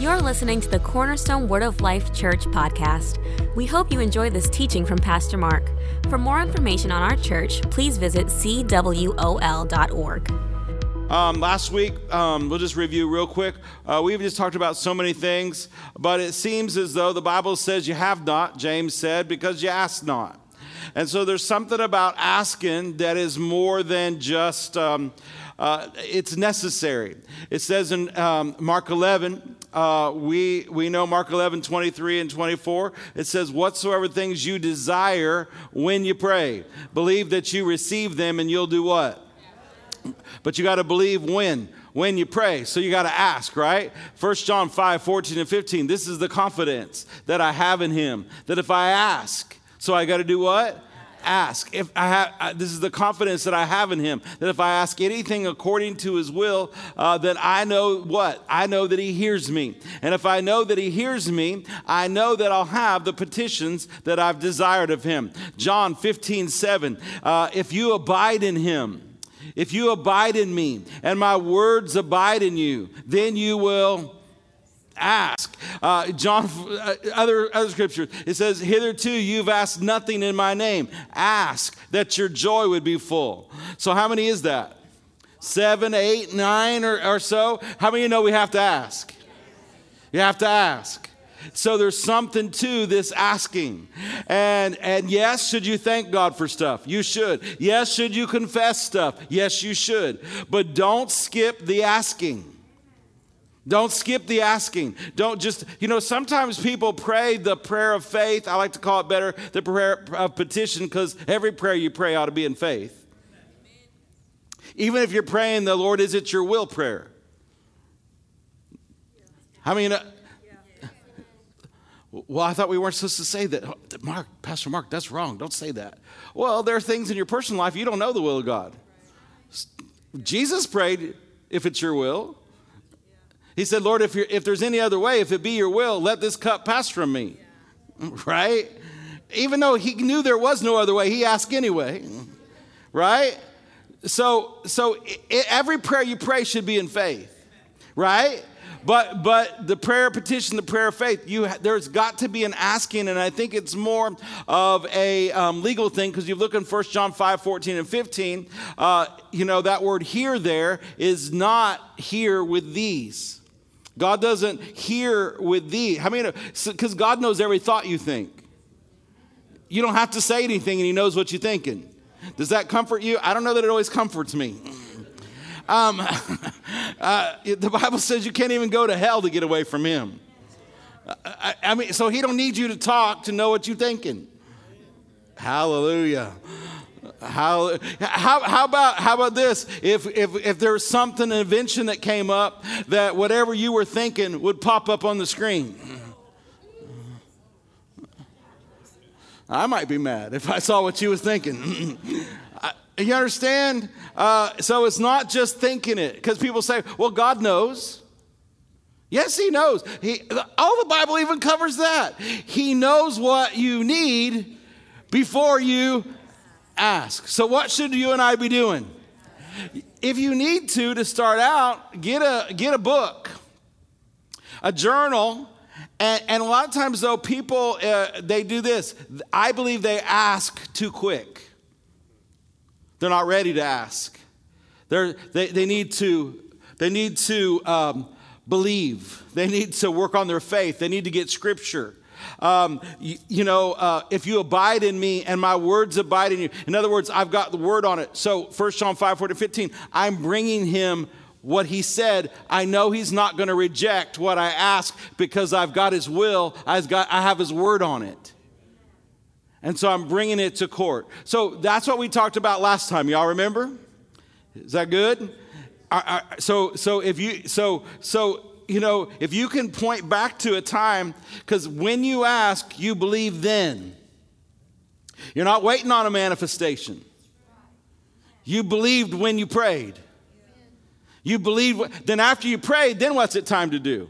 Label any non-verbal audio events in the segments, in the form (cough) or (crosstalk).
You're listening to the Cornerstone Word of Life Church podcast. We hope you enjoy this teaching from Pastor Mark. For more information on our church, please visit cwol.org. Um, last week, um, we'll just review real quick. Uh, we've just talked about so many things, but it seems as though the Bible says you have not, James said, because you ask not. And so there's something about asking that is more than just, um, uh, it's necessary. It says in um, Mark 11, uh, we, we know Mark 11, 23 and 24. It says, Whatsoever things you desire when you pray, believe that you receive them and you'll do what? But you got to believe when when you pray. So you got to ask, right? 1 John 5, 14 and 15. This is the confidence that I have in him. That if I ask, so I got to do what? Ask. If I have, this is the confidence that I have in Him. That if I ask anything according to His will, uh, that I know what I know that He hears me. And if I know that He hears me, I know that I'll have the petitions that I've desired of Him. John 15, 7. Uh, if you abide in Him. If you abide in me and my words abide in you, then you will ask. Uh, John, uh, other, other scriptures, it says, Hitherto you've asked nothing in my name. Ask that your joy would be full. So, how many is that? Seven, eight, nine, or, or so? How many you know we have to ask? You have to ask. So there's something to this asking. And and yes, should you thank God for stuff? You should. Yes, should you confess stuff? Yes, you should. But don't skip the asking. Don't skip the asking. Don't just, you know, sometimes people pray the prayer of faith. I like to call it better the prayer of petition because every prayer you pray ought to be in faith. Even if you're praying the Lord, is it your will prayer? I mean, uh, well, I thought we weren't supposed to say that. Mark, Pastor Mark, that's wrong. Don't say that. Well, there are things in your personal life you don't know the will of God. Jesus prayed, if it's your will. He said, Lord, if, if there's any other way, if it be your will, let this cup pass from me. (laughs) Right? Even though he knew there was no other way, he asked anyway. (laughs) Right? So, so it, every prayer you pray should be in faith. Right? But but the prayer petition, the prayer of faith, you there's got to be an asking, and I think it's more of a um, legal thing because you look in 1 John 5, 14 and 15, uh, you know, that word here there is not here with these. God doesn't hear with thee. How many? Because God knows every thought you think. You don't have to say anything, and He knows what you're thinking. Does that comfort you? I don't know that it always comforts me. Um, (laughs) uh, the Bible says you can't even go to hell to get away from Him. I, I mean, so He don't need you to talk to know what you're thinking. Hallelujah. How, how, how, about, how about this? If, if, if there was something, an invention that came up, that whatever you were thinking would pop up on the screen. I might be mad if I saw what you was thinking. (clears throat) you understand? Uh, so it's not just thinking it, because people say, well, God knows. Yes, He knows. He, all the Bible even covers that. He knows what you need before you ask. So, what should you and I be doing? If you need to, to start out, get a, get a book, a journal. And, and a lot of times, though, people, uh, they do this. I believe they ask too quick. They're not ready to ask. They're, they, they need to, they need to um, believe. They need to work on their faith. They need to get scripture. Um, you, you, know, uh, if you abide in me and my words abide in you. In other words, I've got the word on it. So 1 John 5, 4 to 15, I'm bringing him what he said. I know he's not going to reject what I ask because I've got his will. I've got, I have his word on it. And so I'm bringing it to court. So that's what we talked about last time. Y'all remember? Is that good? I, I, so, so if you, so, so you know, if you can point back to a time, because when you ask, you believe then. You're not waiting on a manifestation. You believed when you prayed. You believed, then after you prayed, then what's it time to do?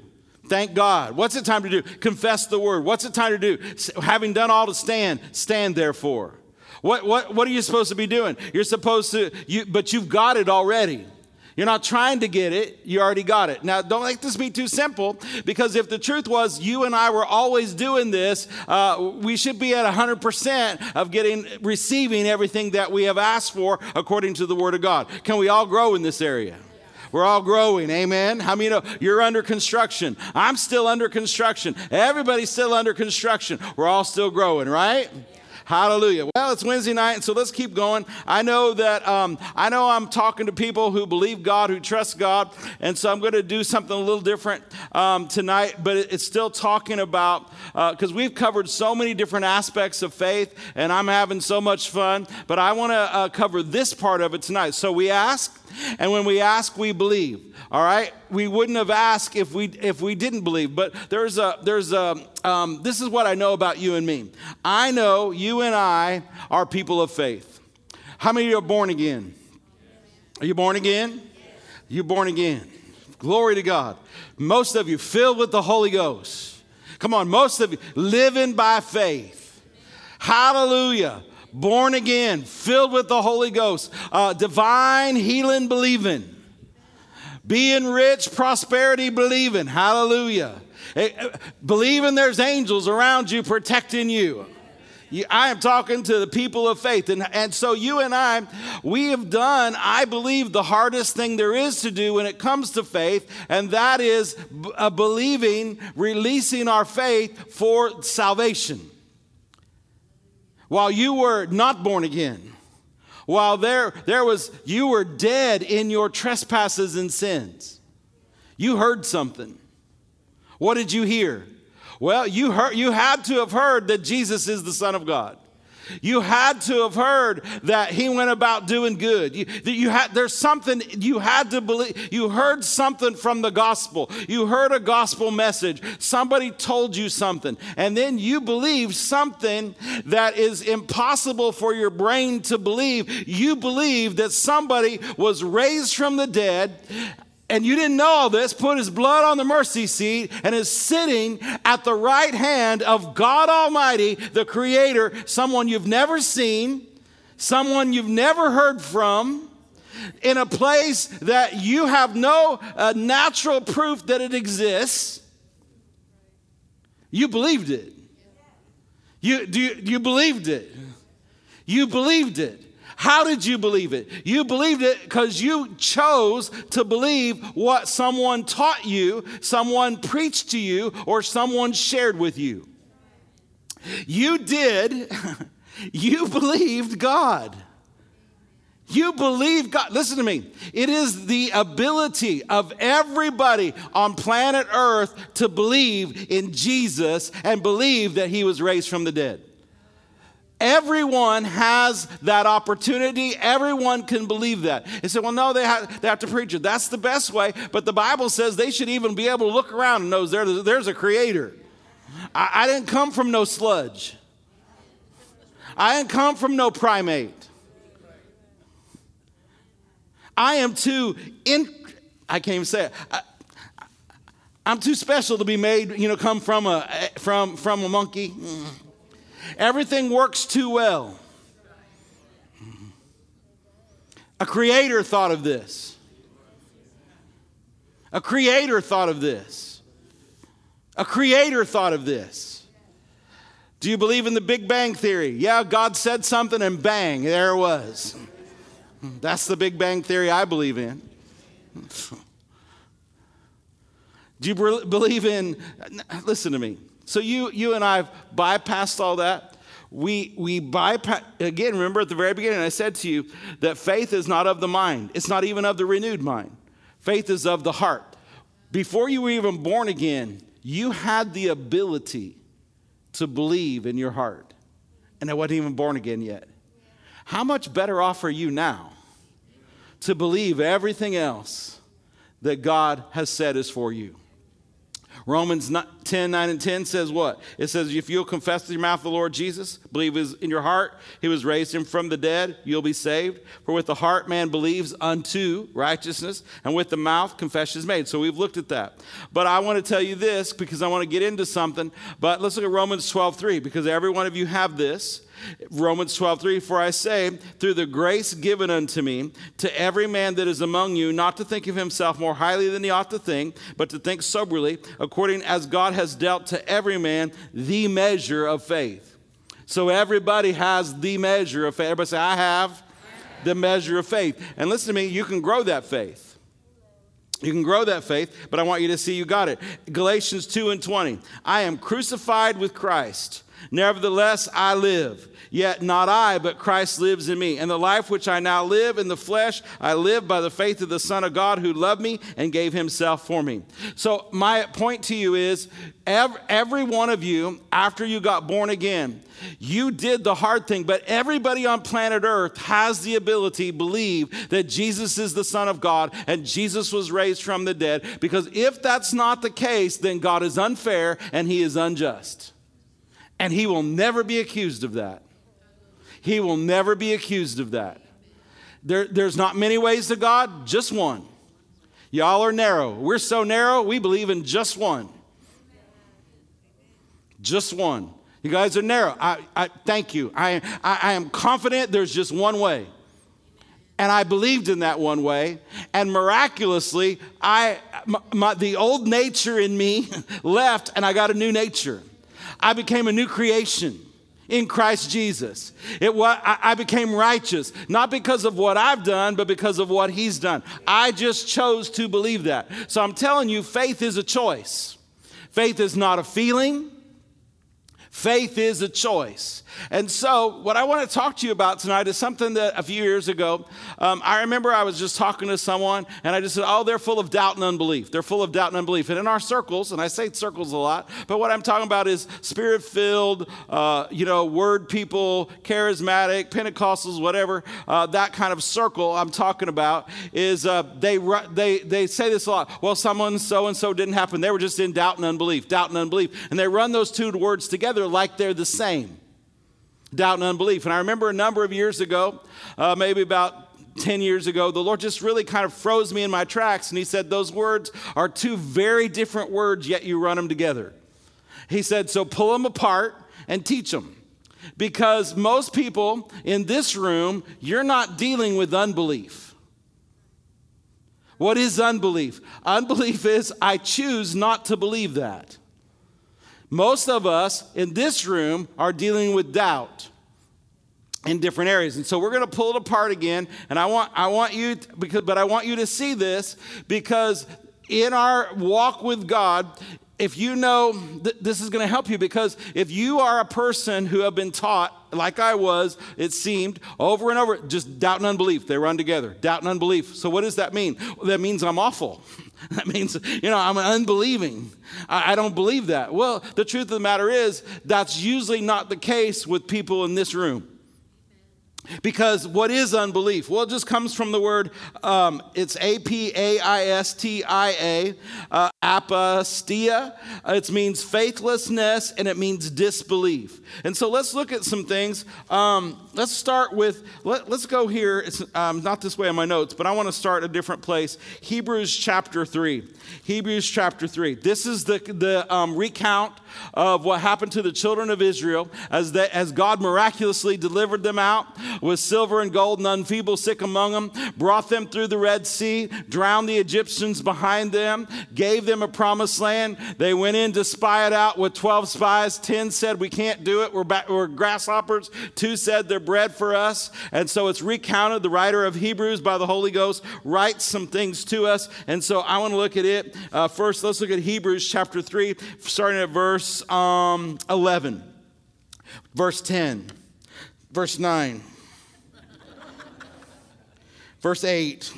Thank God. What's it time to do? Confess the word. What's it time to do? Having done all to stand, stand therefore. What, what, what are you supposed to be doing? You're supposed to, you, but you've got it already. You're not trying to get it, you already got it. Now, don't make this be too simple because if the truth was you and I were always doing this, uh, we should be at 100% of getting, receiving everything that we have asked for according to the Word of God. Can we all grow in this area? We're all growing, amen. How many know you're under construction? I'm still under construction. Everybody's still under construction. We're all still growing, right? Hallelujah. Well, it's Wednesday night, so let's keep going. I know that um, I know I'm talking to people who believe God, who trust God, and so I'm going to do something a little different um, tonight. But it's still talking about because uh, we've covered so many different aspects of faith, and I'm having so much fun. But I want to uh, cover this part of it tonight. So we ask, and when we ask, we believe. All right, we wouldn't have asked if we if we didn't believe. But there's a there's a um, this is what I know about you and me. I know you and I are people of faith. How many of you are born again? Are you born again? You're born again. Glory to God. Most of you filled with the Holy Ghost. Come on, most of you living by faith. Hallelujah. Born again, filled with the Holy Ghost, uh, divine healing believing. Being rich, prosperity believing. Hallelujah. Eh, eh, believing there's angels around you protecting you. I am talking to the people of faith. And, and so, you and I, we have done, I believe, the hardest thing there is to do when it comes to faith, and that is uh, believing, releasing our faith for salvation. While you were not born again, while there, there was, you were dead in your trespasses and sins. You heard something. What did you hear? Well, you heard, you had to have heard that Jesus is the Son of God. You had to have heard that he went about doing good. You, you had, there's something you had to believe. You heard something from the gospel. You heard a gospel message. Somebody told you something. And then you believe something that is impossible for your brain to believe. You believe that somebody was raised from the dead and you didn't know all this, put his blood on the mercy seat and is sitting at the right hand of God Almighty, the Creator, someone you've never seen, someone you've never heard from, in a place that you have no uh, natural proof that it exists. You believed it. You, do you, you believed it. You believed it. How did you believe it? You believed it because you chose to believe what someone taught you, someone preached to you, or someone shared with you. You did, (laughs) you believed God. You believe God. Listen to me. It is the ability of everybody on planet Earth to believe in Jesus and believe that he was raised from the dead. Everyone has that opportunity. Everyone can believe that. They say, well, no, they have, they have to preach it. That's the best way. But the Bible says they should even be able to look around and know there's, there's a creator. I, I didn't come from no sludge, I didn't come from no primate. I am too in, I can't even say it. I, I'm too special to be made, you know, come from a, from, from a monkey. Mm. Everything works too well. A creator thought of this. A creator thought of this. A creator thought of this. Do you believe in the Big Bang Theory? Yeah, God said something and bang, there it was. That's the Big Bang Theory I believe in. (laughs) Do you believe in, listen to me, so you, you and I have bypassed all that. We, we bypass, again, remember at the very beginning, I said to you that faith is not of the mind, it's not even of the renewed mind. Faith is of the heart. Before you were even born again, you had the ability to believe in your heart. And I wasn't even born again yet. How much better off are you now to believe everything else that God has said is for you? Romans 10, 9, and 10 says what? It says, if you'll confess with your mouth the Lord Jesus, believe in your heart, he was raised him from the dead, you'll be saved. For with the heart man believes unto righteousness, and with the mouth confession is made. So we've looked at that. But I want to tell you this because I want to get into something. But let's look at Romans 12, 3, because every one of you have this. Romans 12, 3, for I say, through the grace given unto me, to every man that is among you, not to think of himself more highly than he ought to think, but to think soberly, according as God has dealt to every man the measure of faith. So everybody has the measure of faith. Everybody say, I have the measure of faith. And listen to me, you can grow that faith. You can grow that faith, but I want you to see you got it. Galatians 2 and 20. I am crucified with Christ. Nevertheless, I live. Yet not I, but Christ lives in me. And the life which I now live in the flesh, I live by the faith of the Son of God who loved me and gave himself for me. So, my point to you is every, one of you, after you got born again, you did the hard thing, but everybody on planet Earth has the ability believe that Jesus is the Son of God and Jesus was raised from the dead. Because if that's not the case, then God is unfair and he is unjust. And he will never be accused of that. He will never be accused of that. There, there's not many ways to God, just one. Y'all are narrow. We're so narrow, we believe in just one. Just one. You guys are narrow. I, I thank you. I, I, I am confident there's just one way. And I believed in that one way. And miraculously, I, my, my, the old nature in me (laughs) left and I got a new nature. I became a new creation in Christ Jesus. It was, I became righteous, not because of what I've done, but because of what He's done. I just chose to believe that. So I'm telling you, faith is a choice. Faith is not a feeling. Faith is a choice. And so, what I want to talk to you about tonight is something that a few years ago, um, I remember I was just talking to someone and I just said, Oh, they're full of doubt and unbelief. They're full of doubt and unbelief. And in our circles, and I say circles a lot, but what I'm talking about is spirit filled, uh, you know, word people, charismatic, Pentecostals, whatever, uh, that kind of circle I'm talking about is uh, they, they, they say this a lot. Well, someone so and so didn't happen. They were just in doubt and unbelief, doubt and unbelief. And they run those two words together like they're the same doubt and unbelief. And I remember a number of years ago, uh, maybe about 10 years ago, the Lord just really kind of froze me in my tracks. And He said, Those words are two very different words, yet you run them together. He said, So pull them apart and teach them. Because most people in this room, you're not dealing with unbelief. What is unbelief? Unbelief is I choose not to believe that. Most of us in this room are dealing with doubt in different areas. And so we're going to pull it apart again. And I want, I want you, to, because, but I want you to see this because in our walk with God, if you know th- this is going to help you because if you are a person who have been taught like i was it seemed over and over just doubt and unbelief they run together doubt and unbelief so what does that mean well, that means i'm awful (laughs) (laughs) That means, you know, I'm unbelieving. I, don't believe that. Well, the truth of the matter is, that's usually not the case with people in this room. Because what is unbelief? Well, it just comes from the word, um, it's A P A I S T I A, uh, apostia. It means faithlessness and it means disbelief. And so let's look at some things. Um, let's start with, let, us go here. It's um, not this way on my notes, but I want to start a different place. Hebrews chapter 3. Hebrews chapter 3. This is the, the um, recount of what happened to the children of Israel as, they, as God miraculously delivered them out with silver and gold and unfeeble sick among them, brought them through the Red Sea, drowned the Egyptians behind them, gave them a promised land. They went in to spy it out with 12 spies. 10 said, We can't do it, we're, back, we're grasshoppers. Two said, They're bread for us. And so it's recounted. The writer of Hebrews by the Holy Ghost writes some things to us. And so I want to look at it. Uh, first, let's look at Hebrews chapter 3, starting at verse um, 11, verse 10, verse 9. Verse 8.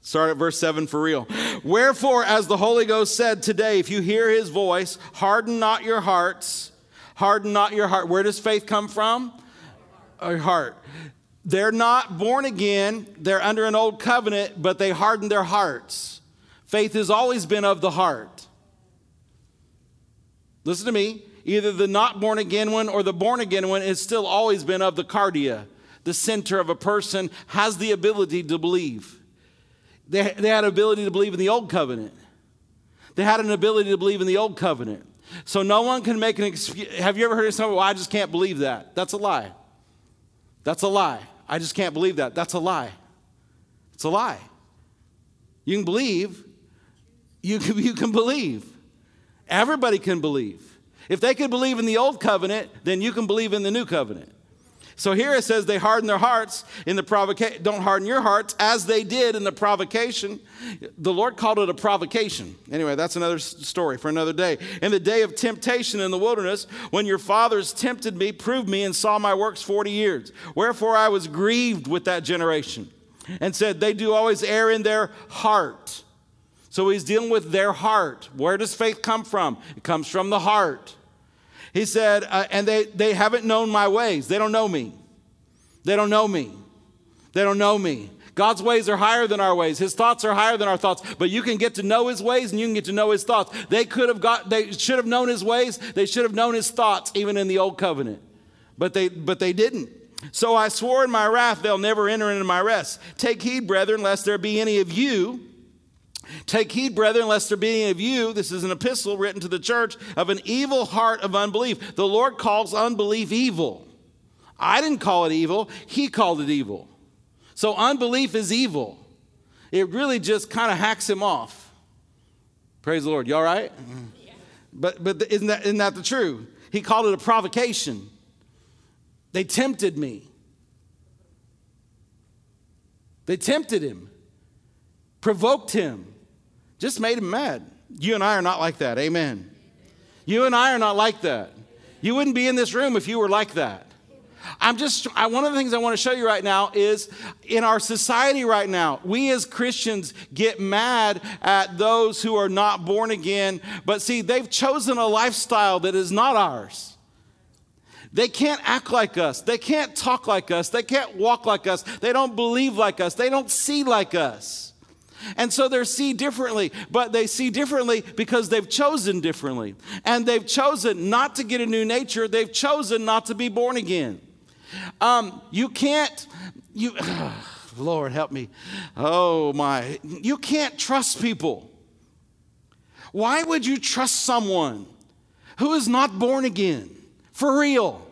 Start at verse 7 for real. Wherefore, as the Holy Ghost said today, if you hear his voice, harden not your hearts. Harden not your heart. Where does faith come from? A heart. They're not born again, they're under an old covenant, but they harden their hearts. Faith has always been of the heart. Listen to me. Either the not born again one or the born again one has still always been of the cardia the center of a person, has the ability to believe. They, they had an ability to believe in the old covenant. They had an ability to believe in the old covenant. So no one can make an excuse. Have you ever heard of someone, well, I just can't believe that? That's a lie. That's a lie. I just can't believe that. That's a lie. It's a lie. You can believe. You can, (laughs) you can believe. Everybody can believe. If they could believe in the old covenant, then you can believe in the new covenant. So here it says they harden their hearts in the provocation. Don't harden your hearts as they did in the provocation. The Lord called it a provocation. Anyway, that's another story for another day. In the day of temptation in the wilderness, when your fathers tempted me, proved me, and saw my works 40 years. Wherefore I was grieved with that generation and said, They do always err in their heart. So he's dealing with their heart. Where does faith come from? It comes from the heart. He said, uh, and they, they haven't known my ways. They don't know me. They don't know me. They don't know me. God's ways are higher than our ways. His thoughts are higher than our thoughts. But you can get to know his ways and you can get to know his thoughts. They could have got they should have known his ways. They should have known his thoughts even in the old covenant. But they but they didn't. So I swore in my wrath they'll never enter into my rest. Take heed, brethren, lest there be any of you Take heed, brethren, lest there be any of you, this is an epistle written to the church, of an evil heart of unbelief. The Lord calls unbelief evil. I didn't call it evil, He called it evil. So unbelief is evil. It really just kind of hacks him off. Praise the Lord. You all right? Yeah. But, but isn't, that, isn't that the truth? He called it a provocation. They tempted me. They tempted him, provoked him just made him mad. You and I are not like that. Amen. You and I are not like that. You wouldn't be in this room if you were like that. I'm just, I, one of the things I want to show you right now is in our society right now, we as Christians get mad at those who are not born again, but see, they've chosen a lifestyle that is not ours. They can't act like us. They can't talk like us. They can't walk like us. They don't believe like us. They don't see like us. And so they see differently, but they see differently because they've chosen differently. And they've chosen not to get a new nature, they've chosen not to be born again. Um, you can't, you, (sighs) Lord help me. Oh my, you can't trust people. Why would you trust someone who is not born again? For real.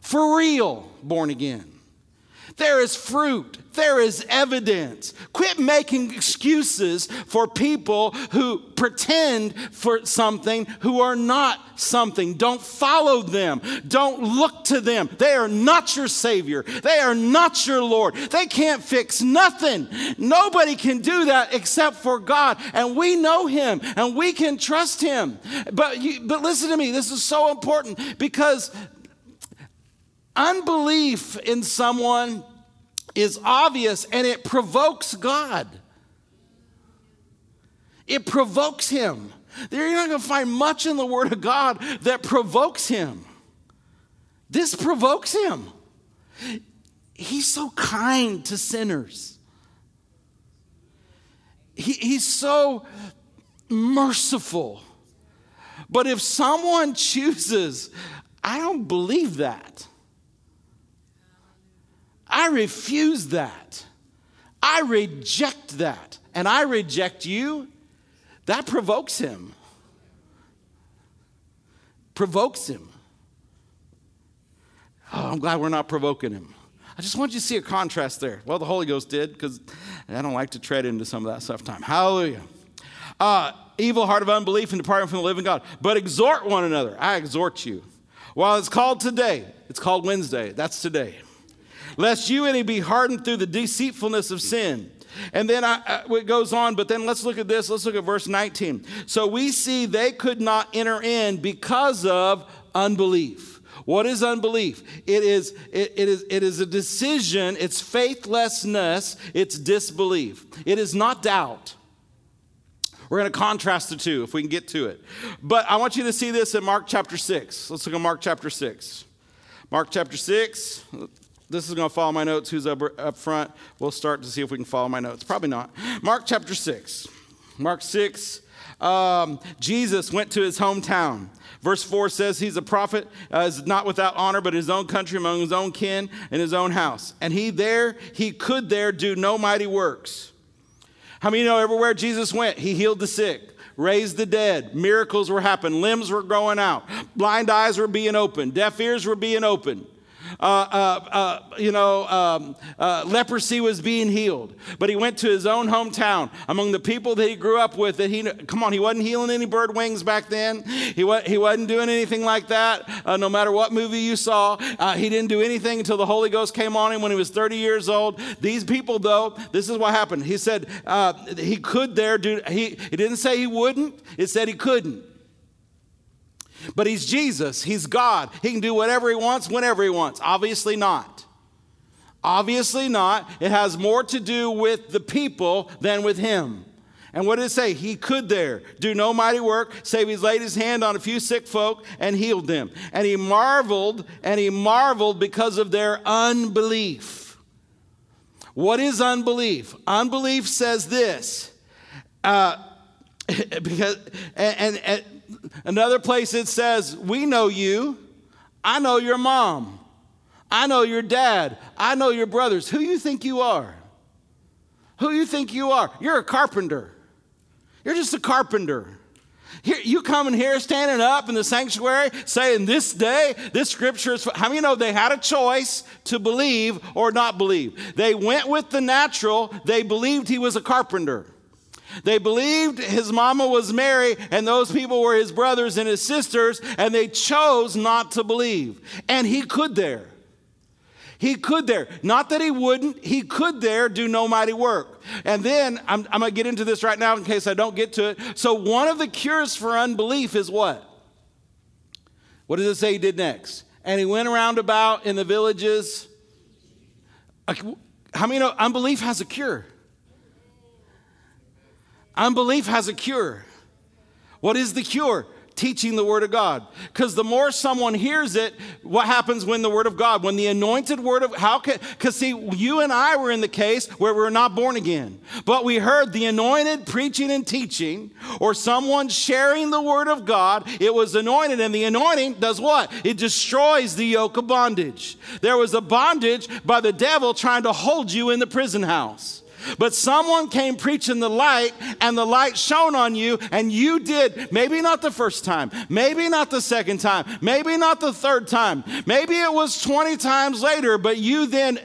For real, born again. There is fruit. There is evidence. Quit making excuses for people who pretend for something who are not something. Don't follow them. Don't look to them. They are not your Savior. They are not your Lord. They can't fix nothing. Nobody can do that except for God. And we know Him and we can trust Him. But, you, but listen to me, this is so important because unbelief in someone is obvious and it provokes God. It provokes Him. You're not going to find much in the Word of God that provokes Him. This provokes Him. He's so kind to sinners. He, he's so merciful. But if someone (laughs) chooses, I don't believe that. I refuse that. I reject that. And I reject you. That provokes him. Provokes him. Oh, I'm glad we're not provoking him. I just want you to see a contrast there. Well, the Holy Ghost did because I don't like to tread into some of that stuff time. Hallelujah. Uh, evil heart of unbelief and departing from the living God. But exhort one another. I exhort you. While it's called today, it's called Wednesday. That's today lest you any be hardened through the deceitfulness of sin. And then I, I, it goes on, but then let's look at this. Let's look at verse 19. So we see they could not enter in because of unbelief. What is unbelief? It is, it, it, is, it is a decision, it's faithlessness, it's disbelief. It is not doubt. We're going to contrast the two if we can get to it. But I want you to see this in Mark chapter 6. Let's look at Mark chapter 6. Mark chapter 6, this is going to follow my notes. Who's up, up front? We'll start to see if we can follow my notes. Probably not. Mark chapter 6. Mark 6. Um, Jesus went to his hometown. Verse 4 says he's a prophet, uh, is not without honor, but his own country, among his own kin, in his own house. And he there, he could there do no mighty works. How many know everywhere Jesus went, he healed the sick, raised the dead, miracles were happening, limbs were growing out, blind eyes were being opened, deaf ears were being opened. Uh, uh, uh, you know, um, uh, leprosy was being healed. But he went to his own hometown among the people that he grew up with. That he, come on, he wasn't healing any bird wings back then. He, wa- he wasn't doing anything like that. Uh, no matter what movie you saw, he didn't do anything until the Holy Ghost came on him when he was 30 years old. These people, though, this is what happened. He said he could there do. He, he didn't say he wouldn't. It said he couldn't. But he's Jesus, he's God. He can do whatever he wants, whenever he wants. Obviously not. Obviously not. It has more to do with the people than with him. And what did it say? He could there do no mighty work, save he's laid his hand on a few sick folk and healed them. And he marveled, and he marveled because of their unbelief. What is unbelief? Unbelief says this. Uh, (laughs) because and, and, and Another place it says, We know you. I know your mom. I know your dad. I know your brothers. Who you think you are? Who you think you are? You're a carpenter. You're just a carpenter. Here, you coming here standing up in the sanctuary saying this day, this scripture is, how many know they had a choice to believe or not believe? They went with the natural, they believed he was a carpenter. They believed his mama was Mary and those people were his brothers and his sisters, and they chose not to believe. And he could there. He could there. Not that he wouldn't, he could there do no mighty work. And then I'm, I'm going to get into this right now in case I don't get to it. So, one of the cures for unbelief is what? What does it say he did next? And he went around about in the villages. How many know unbelief has a cure? Unbelief has a cure. What is the cure? Teaching the Word of God. Because the more someone hears it, what happens when the Word of God, when the anointed Word of, how can, because see, you and I were in the case where we were not born again, but we heard the anointed preaching and teaching, or someone sharing the Word of God, it was anointed, and the anointing does what? It destroys the yoke of bondage. There was a bondage by the devil trying to hold you in the prison house. But someone came preaching the light, and the light shone on you, and you did, maybe not the first time, maybe not the second time, maybe not the third time, maybe it was 20 times later, but you then,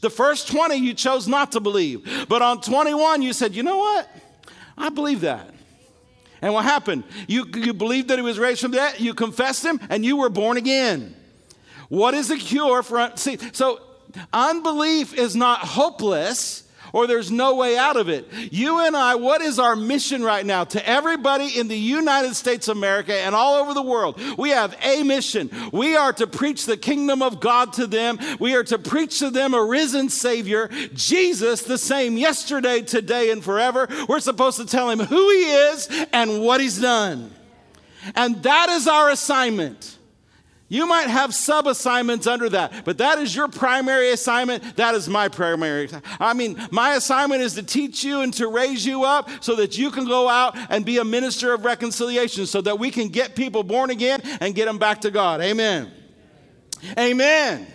the first 20, you chose not to believe. But on 21, you said, you know what? I believe that. And what happened? You, you believed that he was raised from dead, you confessed him, and you were born again. What is the cure for, see, so unbelief is not hopeless or there's no way out of it. You and I, what is our mission right now to everybody in the United States of America and all over the world? We have a mission. We are to preach the kingdom of God to them. We are to preach to them a risen Savior, Jesus, the same yesterday, today, and forever. We're supposed to tell him who he is and what he's done. And that is our assignment. You might have sub assignments under that, but that is your primary assignment. That is my primary. I mean, my assignment is to teach you and to raise you up so that you can go out and be a minister of reconciliation so that we can get people born again and get them back to God. Amen. Amen.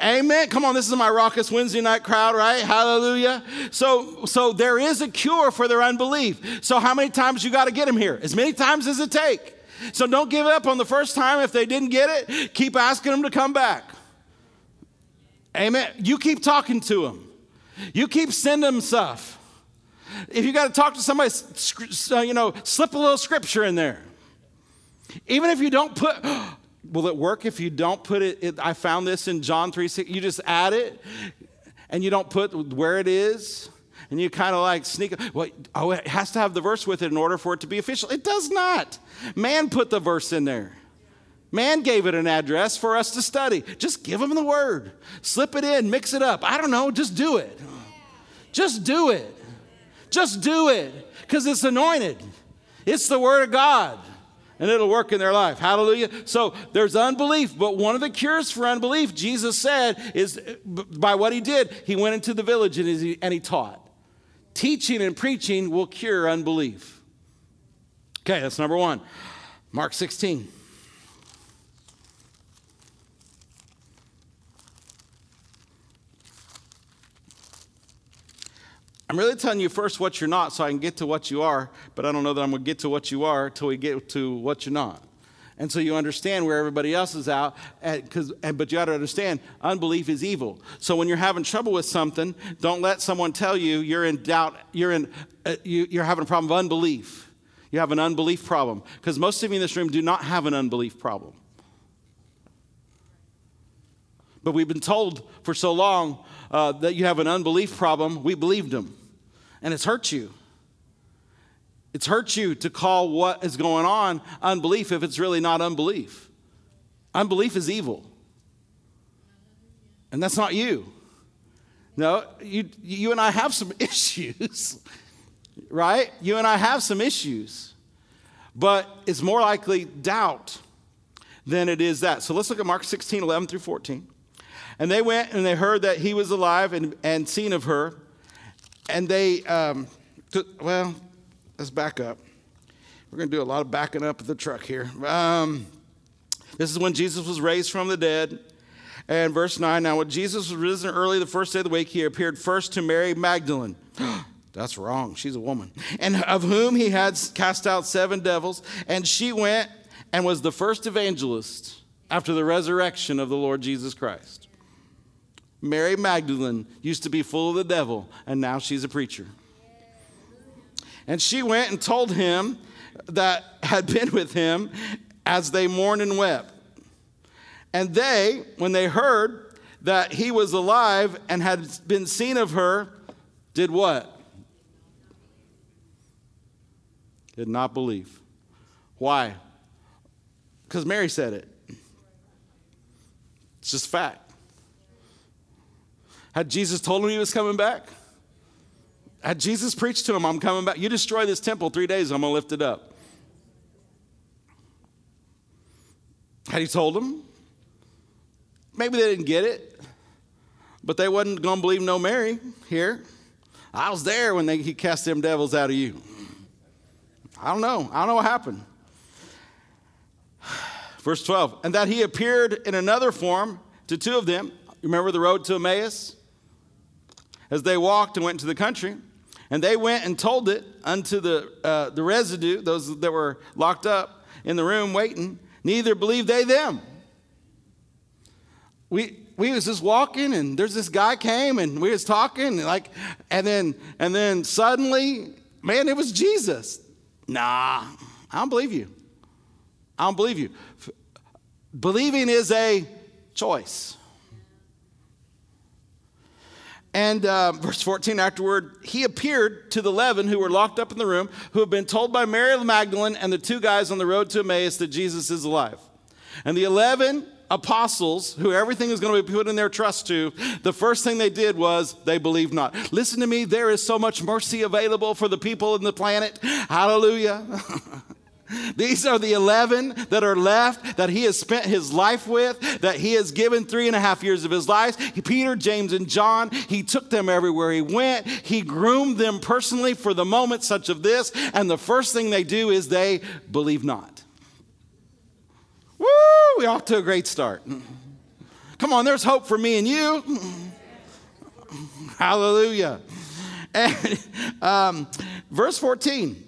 Amen. Come on, this is my raucous Wednesday night crowd, right? Hallelujah. So, so there is a cure for their unbelief. So, how many times you got to get them here? As many times as it take. So don't give up on the first time. If they didn't get it, keep asking them to come back. Amen. You keep talking to them. You keep sending them stuff. If you got to talk to somebody, uh, you know, slip a little scripture in there. Even if you don't put, (gasps) will it work if you don't put it, it I found this in John 3 6. You just add it and you don't put where it is and you kind of like sneak, well, oh, it has to have the verse with it in order for it to be official. It does not. Man put the verse in there. Man gave it an address for us to study. Just give them the word. Slip it in, mix it up. I don't know, just do it. Just do it. Just do it because it's anointed. It's the word of God and it'll work in their life. Hallelujah. So there's unbelief, but one of the cures for unbelief, Jesus said, is by what he did, he went into the village and he, and he taught. Teaching and preaching will cure unbelief. Okay, that's number one. Mark 16. I'm really telling you first what you're not so I can get to what you are, but I don't know that I'm going to get to what you are until we get to what you're not. And so you understand where everybody else is out, and, cause, and, but you got to understand unbelief is evil. So when you're having trouble with something, don't let someone tell you you're in doubt, you're, in, uh, you, you're having a problem of unbelief. You have an unbelief problem. Because most of you in this room do not have an unbelief problem. But we've been told for so long uh, that you have an unbelief problem, we believed them. And it's hurt you. It's hurt you to call what is going on unbelief if it's really not unbelief. Unbelief is evil. And that's not you. No, you, you and I have some (laughs) issues, right? You and I have some issues, but it's more likely doubt than it is that. So let's look at Mark 16, 11 through 14. And they went and they heard that he was alive and, and seen of her. And they, um, well, let's back up. We're going to do a lot of backing up of the truck here. Um, this is when Jesus was raised from the dead. And verse 9 Now, when Jesus was risen early the first day of the week, he appeared first to Mary Magdalene. (gasps) That's wrong. She's a woman. And of whom he had cast out seven devils. And she went and was the first evangelist after the resurrection of the Lord Jesus Christ. Mary Magdalene used to be full of the devil, and now she's a preacher. And she went and told him that had been with him as they mourned and wept. And they, when they heard that he was alive and had been seen of her, did what? Did not believe. Why? Because Mary said it. It's just fact. Had Jesus told him he was coming back? Had Jesus preached to him, I'm coming back. You destroy this temple three days, I'm going to lift it up. Had he told them? Maybe they didn't get it, but they wasn't going to believe no Mary here. I was there when they, he cast them devils out of you. I don't know. I don't know what happened. (sighs) Verse 12, and that he appeared in another form to two of them. Remember the road to Emmaus? As they walked and went into the country. And they went and told it unto the, uh, the residue, those that were locked up in the room waiting. Neither believed they them. We, we was just walking and there's this guy came and we was talking and like and then and then suddenly man it was jesus nah i don't believe you i don't believe you believing is a choice and uh, verse 14, afterward, he appeared to the eleven who were locked up in the room, who had been told by Mary Magdalene and the two guys on the road to Emmaus that Jesus is alive. And the 11 apostles, who everything is going to be put in their trust to, the first thing they did was they believed not. Listen to me, there is so much mercy available for the people in the planet. Hallelujah. (laughs) These are the 11 that are left that he has spent his life with, that he has given three and a half years of his life. Peter, James, and John, he took them everywhere he went. He groomed them personally for the moment such of this. And the first thing they do is they believe not. Woo! We off to a great start. Come on, there's hope for me and you. Hallelujah. And um, verse 14.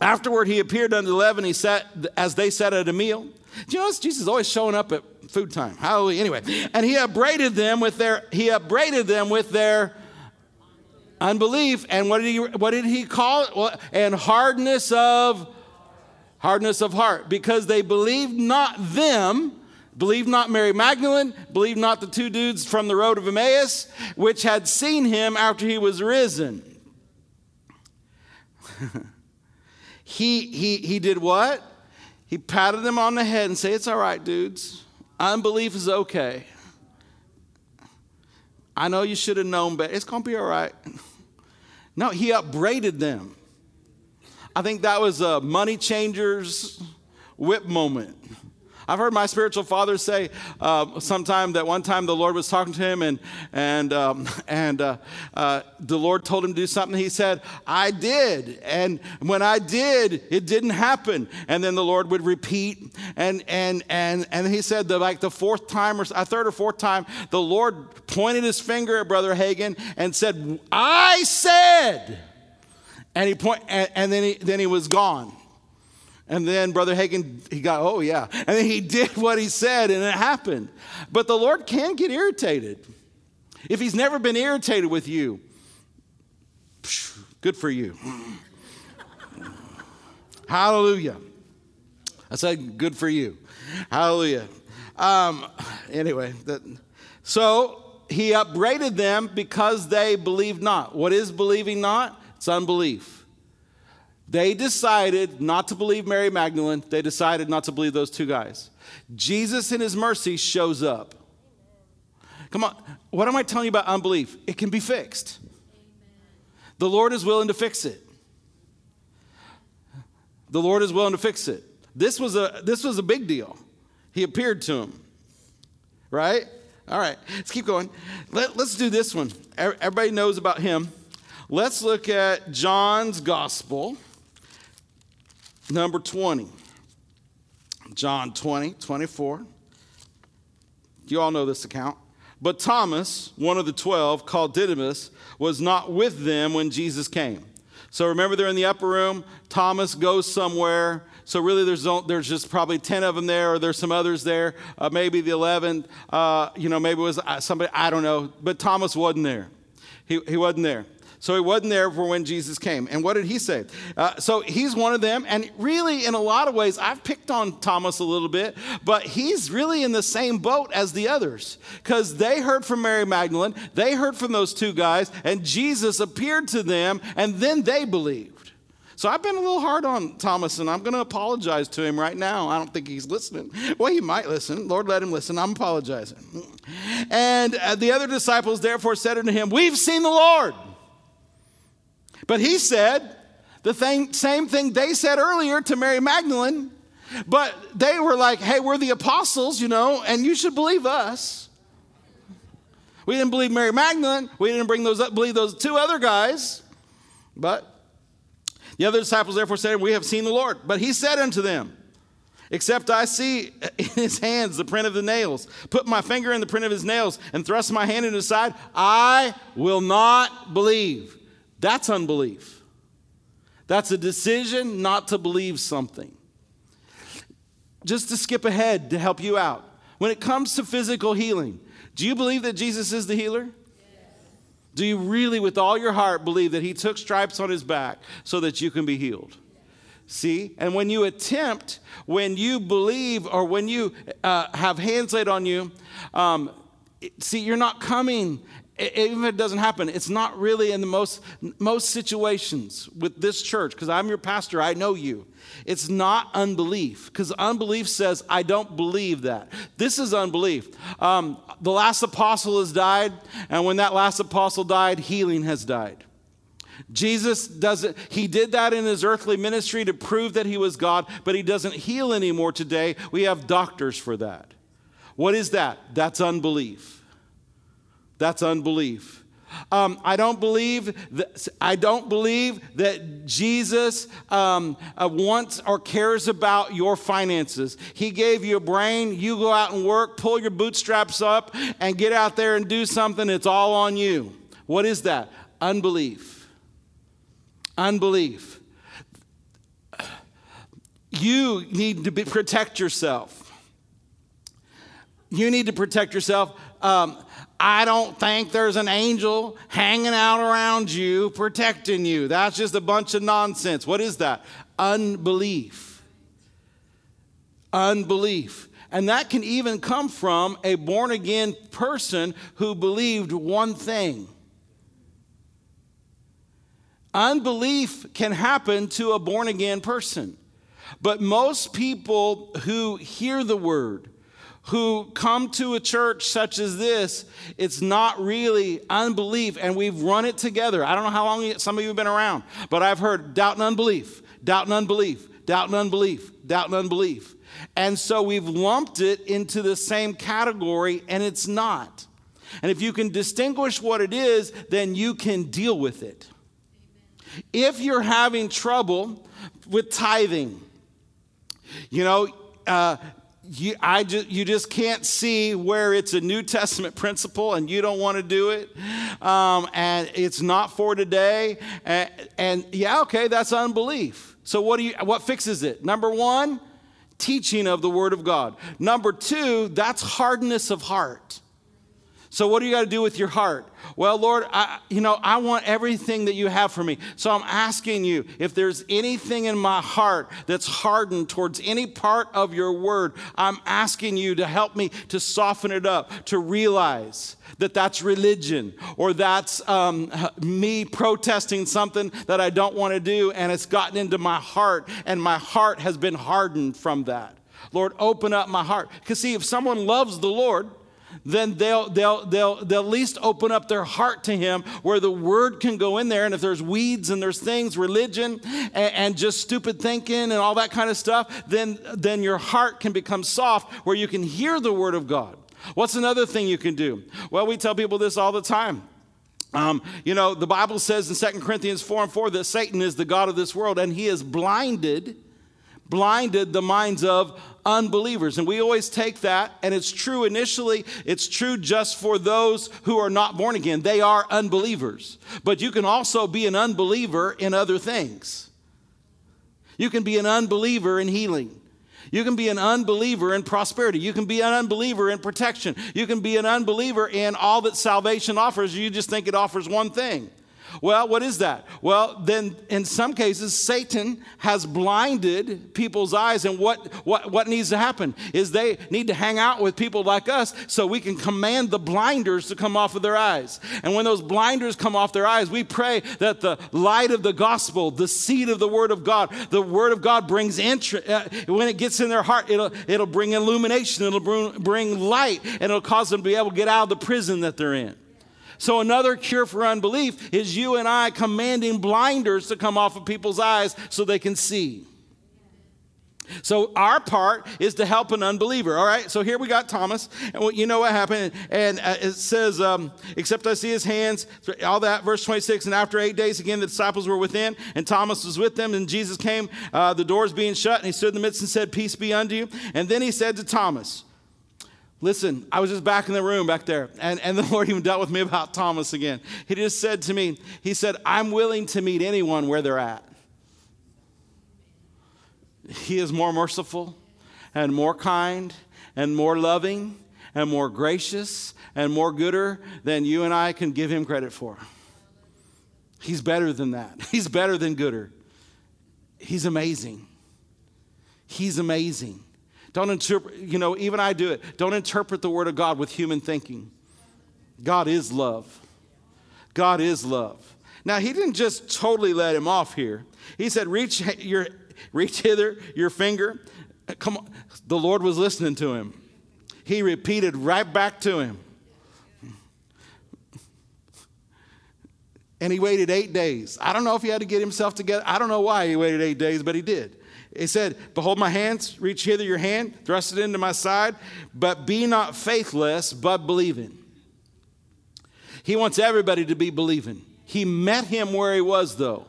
Afterward, he appeared unto the eleven. He sat as they sat at a meal. Do you notice Jesus is always showing up at food time? Hallelujah. Anyway, and he upbraided them with their he upbraided them with their unbelief. And what did he what did he call it? And hardness of hardness of heart, because they believed not them. Believe not Mary Magdalene, believe not the two dudes from the road of Emmaus, which had seen him after he was risen. (laughs) he, he, he did what? He patted them on the head and said, It's all right, dudes. Unbelief is okay. I know you should have known better. It's going to be all right. No, he upbraided them. I think that was a money changers whip moment. I've heard my spiritual father say uh, sometime that one time the Lord was talking to him and, and, um, (laughs) and uh, uh, the Lord told him to do something. He said, I did. And when I did, it didn't happen. And then the Lord would repeat. And, and, and, and he said, that like the fourth time or a third or fourth time, the Lord pointed his finger at Brother Hagin and said, I said. And he point, and, and then, he, then he was gone. And then Brother Hagin, he got, oh yeah. And then he (laughs) did what he said and it happened. But the Lord can get irritated. If he's never been irritated with you, good for you. (laughs) Hallelujah. I said, good for you. Hallelujah. Um, anyway, that, so he upbraided them because they believed not. What is believing not? It's unbelief. They decided not to believe Mary Magdalene. They decided not to believe those two guys. Jesus, in his mercy, shows up. Come on, what am I telling you about unbelief? It can be fixed. The Lord is willing to fix it. The Lord is willing to fix it. This was a, this was a big deal. He appeared to him. Right? All right, let's keep going. Let, let's do this one. Everybody knows about him. Let's look at John's gospel Number 20, John 20, 24. You all know this account. But Thomas, one of the twelve, called Didymus, was not with them when Jesus came. So remember, they're in the upper room. Thomas goes somewhere. So really, there's there's just probably ten of them there, or there's some others there. Uh, maybe the eleventh. Uh, you know, maybe it was uh, somebody. I don't know. But Thomas wasn't there. He he wasn't there. So he wasn't there for when Jesus came. And what did he say? Uh, so he's one of them. And really, in a lot of ways, I've picked on Thomas a little bit, but he's really in the same boat as the others because they heard from Mary Magdalene, they heard from those two guys, and Jesus appeared to them, and then they believed. So I've been a little hard on Thomas, and I'm going to apologize to him right now. I don't think he's listening. Well, he might listen. Lord, let him listen. I'm apologizing. And uh, the other disciples therefore said unto him, We've seen the Lord. But he said the thing, same thing they said earlier to Mary Magdalene, but they were like, hey, we're the apostles, you know, and you should believe us. We didn't believe Mary Magdalene. We didn't bring those up, believe those two other guys. But the other disciples therefore said, We have seen the Lord. But he said unto them, Except I see (laughs) in his hands the print of the nails, put my finger in the print of his nails, and thrust my hand into his side, I will not believe. That's unbelief. That's a decision not to believe something. Just to skip ahead to help you out. When it comes to physical healing, do you believe that Jesus is the healer? Yes. Do you really, with all your heart, believe that He took stripes on His back so that you can be healed? See? And when you attempt, when you believe, or when you uh, have hands laid on you, um, see, you're not coming even if it doesn't happen, it's not really in the most, most situations with this church, because I'm your pastor, I know you. It's not unbelief, because unbelief says, I don't believe that. This is unbelief. Um, the last apostle has died, and when that last apostle died, healing has died. Jesus doesn't, he did that in his earthly ministry to prove that he was God, but he doesn't heal anymore today. We have doctors for that. What is that? That's unbelief. That's unbelief. Um, I don't believe that, I don't believe that Jesus um, uh, wants or cares about your finances. He gave you a brain. You go out and work, pull your bootstraps up, and get out there and do something. It's all on you. What is that? Unbelief. Unbelief. You need to be, protect yourself. You need to protect yourself. Um, I don't think there's an angel hanging out around you protecting you. That's just a bunch of nonsense. What is that? Unbelief. Unbelief. And that can even come from a born again person who believed one thing. Unbelief can happen to a born again person. But most people who hear the word, who come to a church such as this, it's not really unbelief, and we've run it together. I don't know how long some of you have been around, but I've heard doubt and unbelief, doubt and unbelief, doubt and unbelief, doubt and unbelief. And so we've lumped it into the same category, and it's not. And if you can distinguish what it is, then you can deal with it. If you're having trouble with tithing, you know, uh, you, I just, you just can't see where it's a New Testament principle and you don't want to do it. Um, and it's not for today. And, and yeah, okay, that's unbelief. So what, do you, what fixes it? Number one, teaching of the Word of God. Number two, that's hardness of heart. So, what do you got to do with your heart? Well, Lord, I, you know, I want everything that you have for me. So, I'm asking you if there's anything in my heart that's hardened towards any part of your word, I'm asking you to help me to soften it up, to realize that that's religion or that's um, me protesting something that I don't want to do and it's gotten into my heart and my heart has been hardened from that. Lord, open up my heart. Because, see, if someone loves the Lord, then they'll, they'll, they'll, they'll at least open up their heart to Him where the Word can go in there. And if there's weeds and there's things, religion and, and just stupid thinking and all that kind of stuff, then, then your heart can become soft where you can hear the Word of God. What's another thing you can do? Well, we tell people this all the time. Um, you know, the Bible says in 2 Corinthians 4 and 4 that Satan is the God of this world and he has blinded, blinded the minds of unbelievers. And we always take that, and it's true initially, it's true just for those who are not born again. They are unbelievers. But you can also be an unbeliever in other things. You can be an unbeliever in healing. You can be an unbeliever in prosperity. You can be an unbeliever in protection. You can be an unbeliever in all that salvation offers. You just think it offers one thing. Well, what is that? Well, then in some cases, Satan has blinded people's eyes. And what, what, what needs to happen is they need to hang out with people like us so we can command the blinders to come off of their eyes. And when those blinders come off their eyes, we pray that the light of the gospel, the seed of the word of God, the word of God brings interest. Uh, when it gets in their heart, it'll, it'll bring illumination, it'll bring, bring light, and it'll cause them to be able to get out of the prison that they're in. So, another cure for unbelief is you and I commanding blinders to come off of people's eyes so they can see. So our part is to help an unbeliever. All right. So here we got Thomas, and you know what happened. And uh, it says, um, "Except I see his hands." All that. Verse twenty-six. And after eight days, again the disciples were within, and Thomas was with them. And Jesus came, uh, the doors being shut, and he stood in the midst and said, "Peace be unto you." And then he said to Thomas, Listen, I was just back in the room back there, and, and the (laughs) Lord even dealt with me about Thomas again. He just said to me, He said, I'm willing to meet anyone where they're at. He is more merciful and more kind and more loving and more gracious and more gooder than you and I can give him credit for. He's better than that. (laughs) He's better than gooder. He's amazing. He's amazing. Don't interpret, you know, even I do it. Don't interpret the Word of God with human thinking. God is love. God is love. Now, he didn't just totally let him off here. He said, reach, your, reach hither your finger. Come on. The Lord was listening to him. He repeated right back to him. And he waited eight days. I don't know if he had to get himself together. I don't know why he waited eight days, but he did. He said, Behold my hands, reach hither your hand, thrust it into my side, but be not faithless, but believing. He wants everybody to be believing. He met him where he was, though.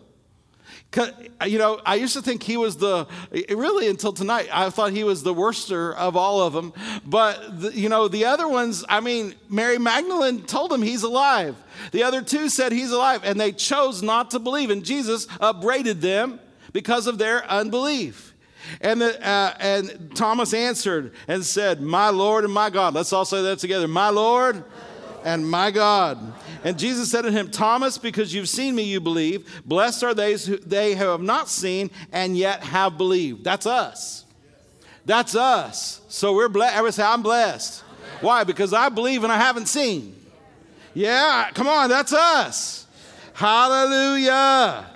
You know, I used to think he was the, really until tonight, I thought he was the worster of all of them. But, the, you know, the other ones, I mean, Mary Magdalene told him he's alive. The other two said he's alive, and they chose not to believe. And Jesus upbraided them because of their unbelief. And, the, uh, and Thomas answered and said, My Lord and my God. Let's all say that together. My Lord and my God. And Jesus said to him, Thomas, because you've seen me, you believe. Blessed are they who, they who have not seen and yet have believed. That's us. That's us. So we're blessed. Everybody say, I'm blessed. Why? Because I believe and I haven't seen. Yeah, come on, that's us. Hallelujah.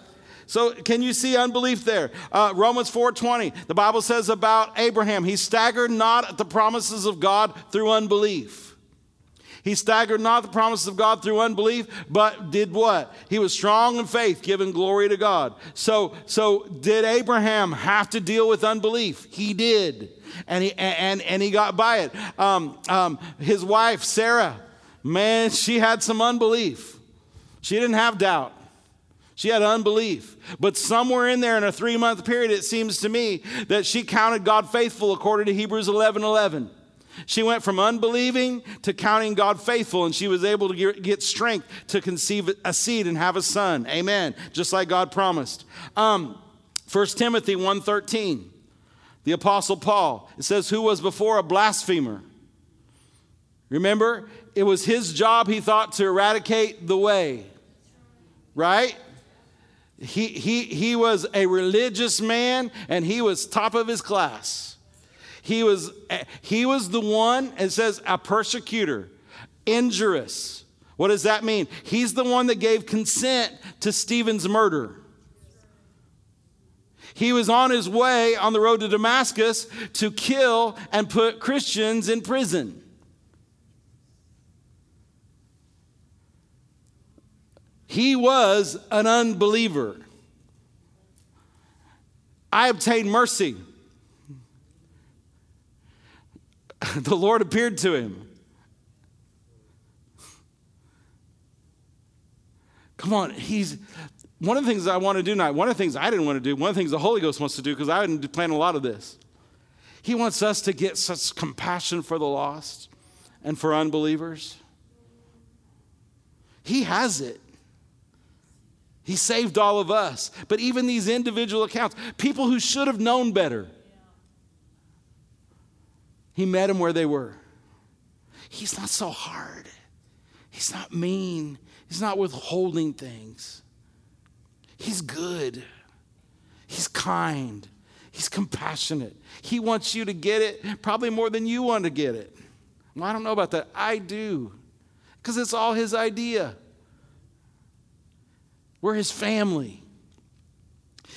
So can you see unbelief there? Uh, Romans 4:20. The Bible says about Abraham, he staggered not at the promises of God through unbelief. He staggered not the promises of God through unbelief, but did what? He was strong in faith, giving glory to God. So, so did Abraham have to deal with unbelief? He did. And he, and, and he got by it. Um, um, his wife, Sarah, man, she had some unbelief. She didn't have doubt. She had unbelief. But somewhere in there in a three month period, it seems to me that she counted God faithful according to Hebrews 11 11. She went from unbelieving to counting God faithful, and she was able to get strength to conceive a seed and have a son. Amen. Just like God promised. Um, 1 Timothy 1.13, the Apostle Paul, it says, who was before a blasphemer. Remember, it was his job, he thought, to eradicate the way. Right? He, he, he was a religious man, and he was top of his class. He was, eh, he was the one, it says, a persecutor, injurious. What does that mean? He's the one that gave consent to Stephen's murder. He was on his way on the road to Damascus to kill and put Christians in prison. He was an unbeliever. I obtained mercy. (laughs) the Lord appeared to him. Come on, he's one of the things I want to do now, one of the things I didn't want to do, one of the things the Holy Ghost wants to do, because I didn't plan a lot of this. He wants us to get such compassion for the lost and for unbelievers. He has it. He saved all of us. But even these individual accounts, people who should have known better, he met them where they were. He's not so hard. He's not mean. He's not withholding things. He's good. He's kind. He's compassionate. He wants you to get it probably more than you want to get it. Well, I don't know about that. I do. Because it's all his idea. We're his family.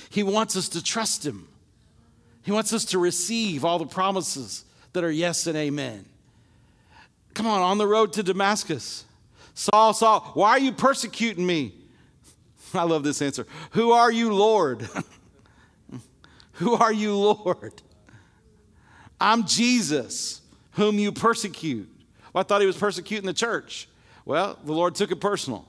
He wants us to trust him. He wants us to receive all the promises that are yes and amen. Come on, on the road to Damascus. Saul, Saul, why are you persecuting me? (laughs) I love this answer. Who are you, Lord? (laughs) Who are you, Lord? I'm Jesus, whom you persecute. Well, I thought he was persecuting the church. Well, the Lord took it personal.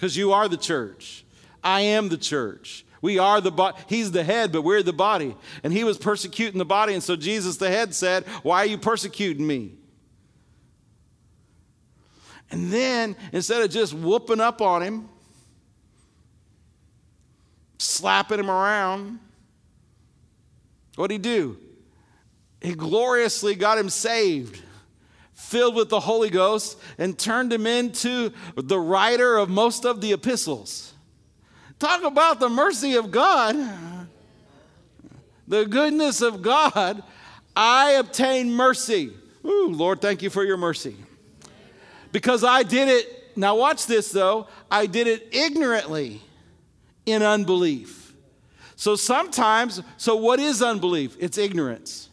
Because you are the church. I am the church. We are the body. He's the head, but we're the body. And he was persecuting the body. And so Jesus, the head, said, Why are you persecuting me? And then instead of just whooping up on him, slapping him around, what'd he do? He gloriously got him saved, filled with the Holy Ghost, and turned him into the writer of most of the epistles. Talk about the mercy of God, the goodness of God. I obtain mercy. Ooh, Lord, thank you for your mercy. Because I did it, now watch this though, I did it ignorantly in unbelief. So sometimes, so what is unbelief? It's ignorance.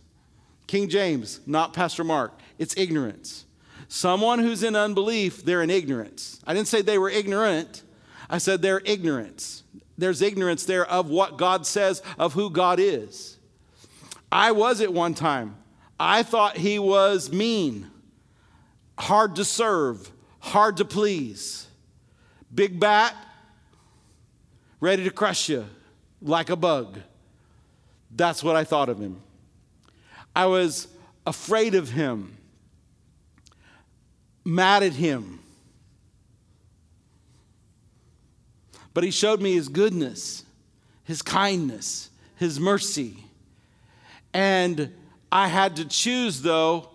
King James, not Pastor Mark. It's ignorance. Someone who's in unbelief, they're in ignorance. I didn't say they were ignorant. I said they're ignorance. There's ignorance there of what God says, of who God is. I was at one time. I thought he was mean, hard to serve, hard to please, big bat, ready to crush you like a bug. That's what I thought of him. I was afraid of him, mad at him, But he showed me his goodness, his kindness, his mercy. And I had to choose, though.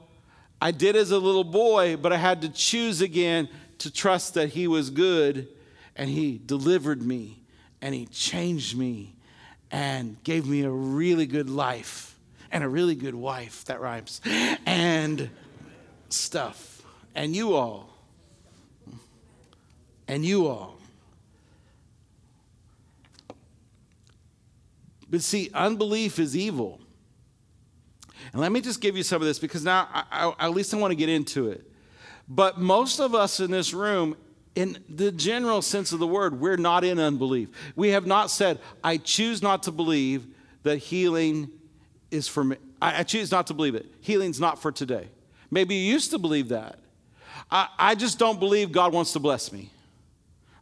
I did as a little boy, but I had to choose again to trust that he was good and he delivered me and he changed me and gave me a really good life and a really good wife. That rhymes. And stuff. And you all. And you all. But see, unbelief is evil. And let me just give you some of this because now, I, I, at least I want to get into it. But most of us in this room, in the general sense of the word, we're not in unbelief. We have not said, I choose not to believe that healing is for me. I, choose not to believe it. Healing's not for today. Maybe you used to believe that. I, I just don't believe God wants to bless me.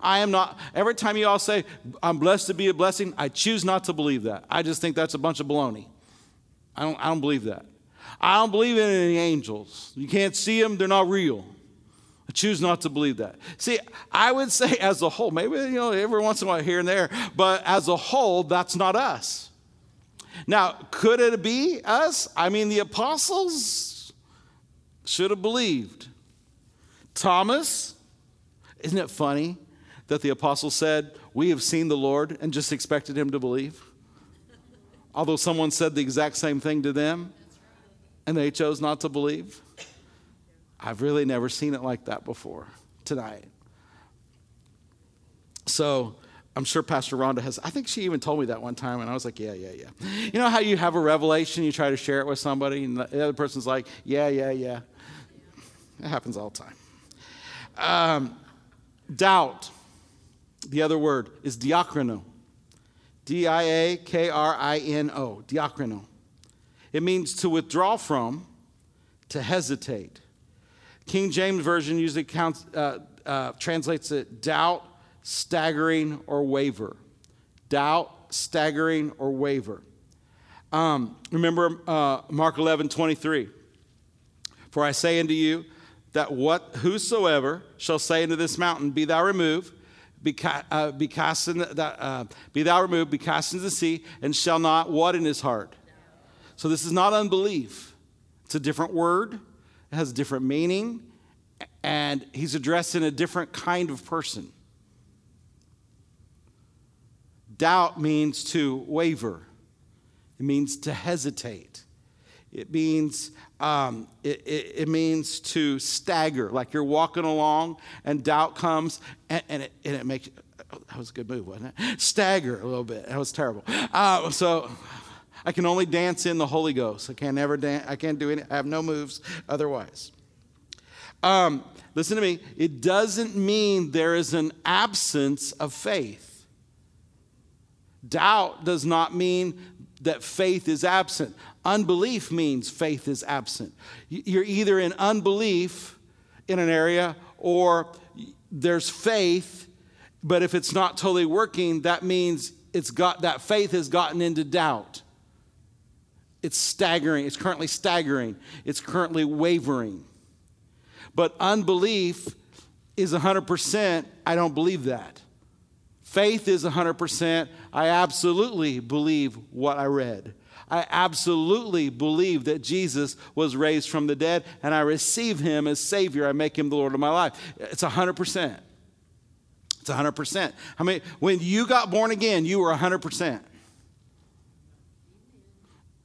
I am not, every time you all say, I'm blessed to be a blessing, I choose not to believe that. I just think that's a bunch of baloney. I don't, I don't believe that. I don't believe in any angels. You can't see them, they're not real. I choose not to believe that. See, I would say (laughs) as a whole, maybe, you know, every once in a while here and there, but as a whole, that's not us. Now, could it be us? I mean, the apostles should have believed. Thomas, isn't it funny that the apostle said, We have seen the Lord and just expected him to believe? Although someone said the exact same thing to them and they chose not to believe. I've really never seen it like that before tonight. So I'm sure Pastor Rhonda has, I think she even told me that one time, and I was like, yeah, yeah, yeah. You know how you have a revelation, you try to share it with somebody, and the other person's like, yeah, yeah, yeah. It happens all the time. Um, doubt, the other word is diakrino. D I A K R I N O, diakrino. It means to withdraw from, to hesitate. King James Version usually counts, uh, uh, translates it doubt, staggering, or waver. Doubt, staggering, or waver. Um, remember uh, Mark 11, 23. For I say unto you that what whosoever shall say unto this mountain, Be thou removed, be, ca- uh, be cast in the, uh, be thou removed, be cast into the sea, and shall not what in his heart? So this is not unbelief. It's a different word. It has a different meaning, and he's addressing a different kind of person. Doubt means to waver, it means to hesitate. It means um, it, it, it, means to stagger, like you're walking along and doubt comes and, and, it, and it makes that was a good move, wasn't it? Stagger a little bit. That was terrible. Uh, so I can only dance in the Holy Ghost. I can't ever dance. I can't do any. I have no moves otherwise. Um, listen to me. It doesn't mean there is an absence of faith. Doubt does not mean that faith is absent. Unbelief means faith is absent. You're either in unbelief in an area or there's faith, but if it's not totally working, that means it's got that faith has gotten into doubt. It's staggering. It's currently staggering. It's currently wavering. But unbelief is 100%. I don't believe that. Faith is 100%. I absolutely believe what I read. I absolutely believe that Jesus was raised from the dead and I receive him as Savior. I make him the Lord of my life. It's 100%. It's 100%. I mean, when you got born again, you were 100%.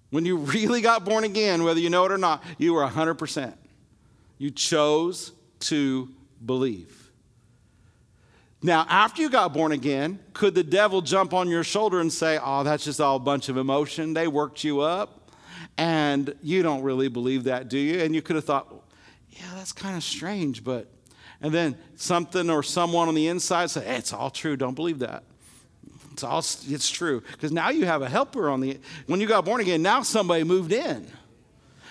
When you really got born again, whether you know it or not, you were 100%. You chose to believe. Now, after you got born again, could the devil jump on your shoulder and say, Oh, that's just all a bunch of emotion? They worked you up. And you don't really believe that, do you? And you could have thought, Yeah, that's kind of strange, but. And then something or someone on the inside say, hey, It's all true. Don't believe that. It's all it's true. Because now you have a helper on the when you got born again, now somebody moved in.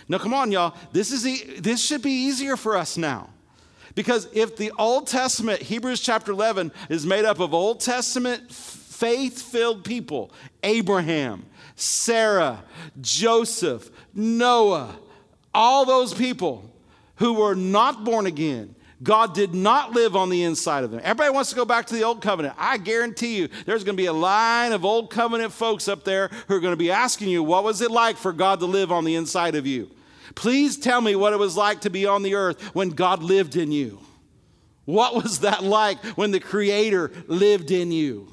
Now come on, y'all. This is this should be easier for us now. Because if the Old Testament, Hebrews chapter 11, is made up of Old Testament faith filled people Abraham, Sarah, Joseph, Noah, all those people who were not born again. God did not live on the inside of them. Everybody wants to go back to the old covenant. I guarantee you, there's going to be a line of old covenant folks up there who are going to be asking you, what was it like for God to live on the inside of you? Please tell me what it was like to be on the earth when God lived in you. What was that like when the Creator lived in you?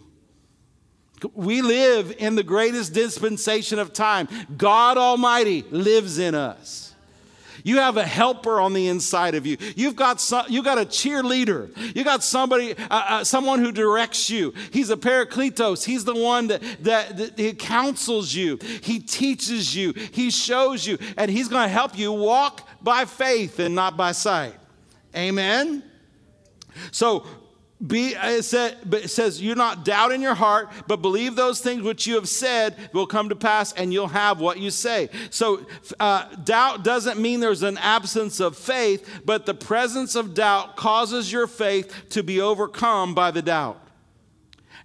We live in the greatest dispensation of time. God Almighty lives in us. You have a helper on the inside of you. You've got some, you got a cheerleader. You got somebody, uh, uh, someone who directs you. He's a parakletos. He's the one that, that, that he counsels you. He teaches you. He shows you, and he's going to help you walk by faith and not by sight. Amen? So, be, it, said, it says, you not doubt in your heart, but believe those things which you have said will come to pass, and you'll have what you say. So, uh, doubt doesn't mean there's an absence of faith, but the presence of doubt causes your faith to be overcome by the doubt.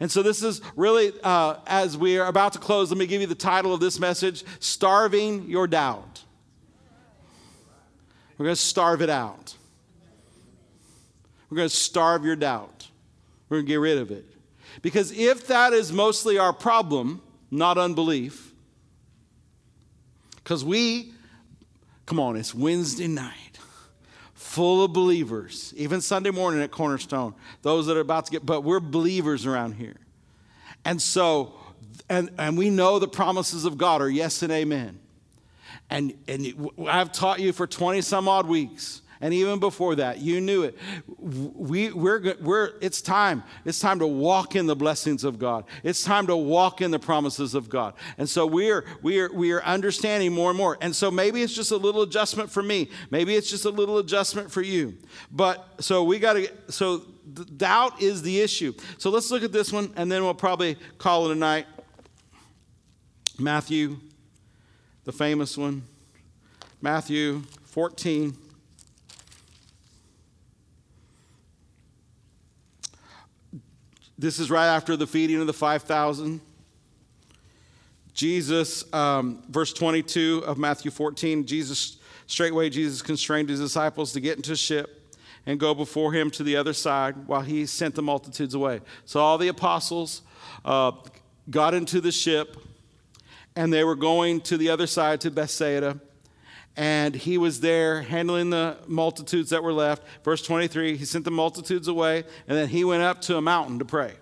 And so, this is really, uh, as we are about to close, let me give you the title of this message Starving Your Doubt. We're going to starve it out. We're going to starve your doubt. We're going to get rid of it. Because if that is mostly our problem, not unbelief, because we, come on, it's Wednesday night, full of believers, even Sunday morning at Cornerstone, those that are about to get, but we're believers around here. And so, and, and we know the promises of God are yes and amen. And, and I've taught you for 20 some odd weeks and even before that, you knew it. We, we're, we're, it's time. It's time to walk in the blessings of God. It's time to walk in the promises of God. And so we're, we're, we are understanding more and more. And so maybe it's just a little adjustment for me. Maybe it's just a little adjustment for you. But so we got to, so doubt is the issue. So let's look at this one and then we'll probably call it a night. Matthew, the famous one. Matthew 14. This is right after the feeding of the 5,000. Jesus, um, verse 22 of Matthew 14, Jesus, straightway, Jesus constrained his disciples to get into a ship and go before him to the other side while he sent the multitudes away. So all the apostles uh, got into the ship and they were going to the other side to Bethsaida and he was there handling the multitudes that were left. Verse 23, he sent the multitudes away, and then he went up to a mountain to pray.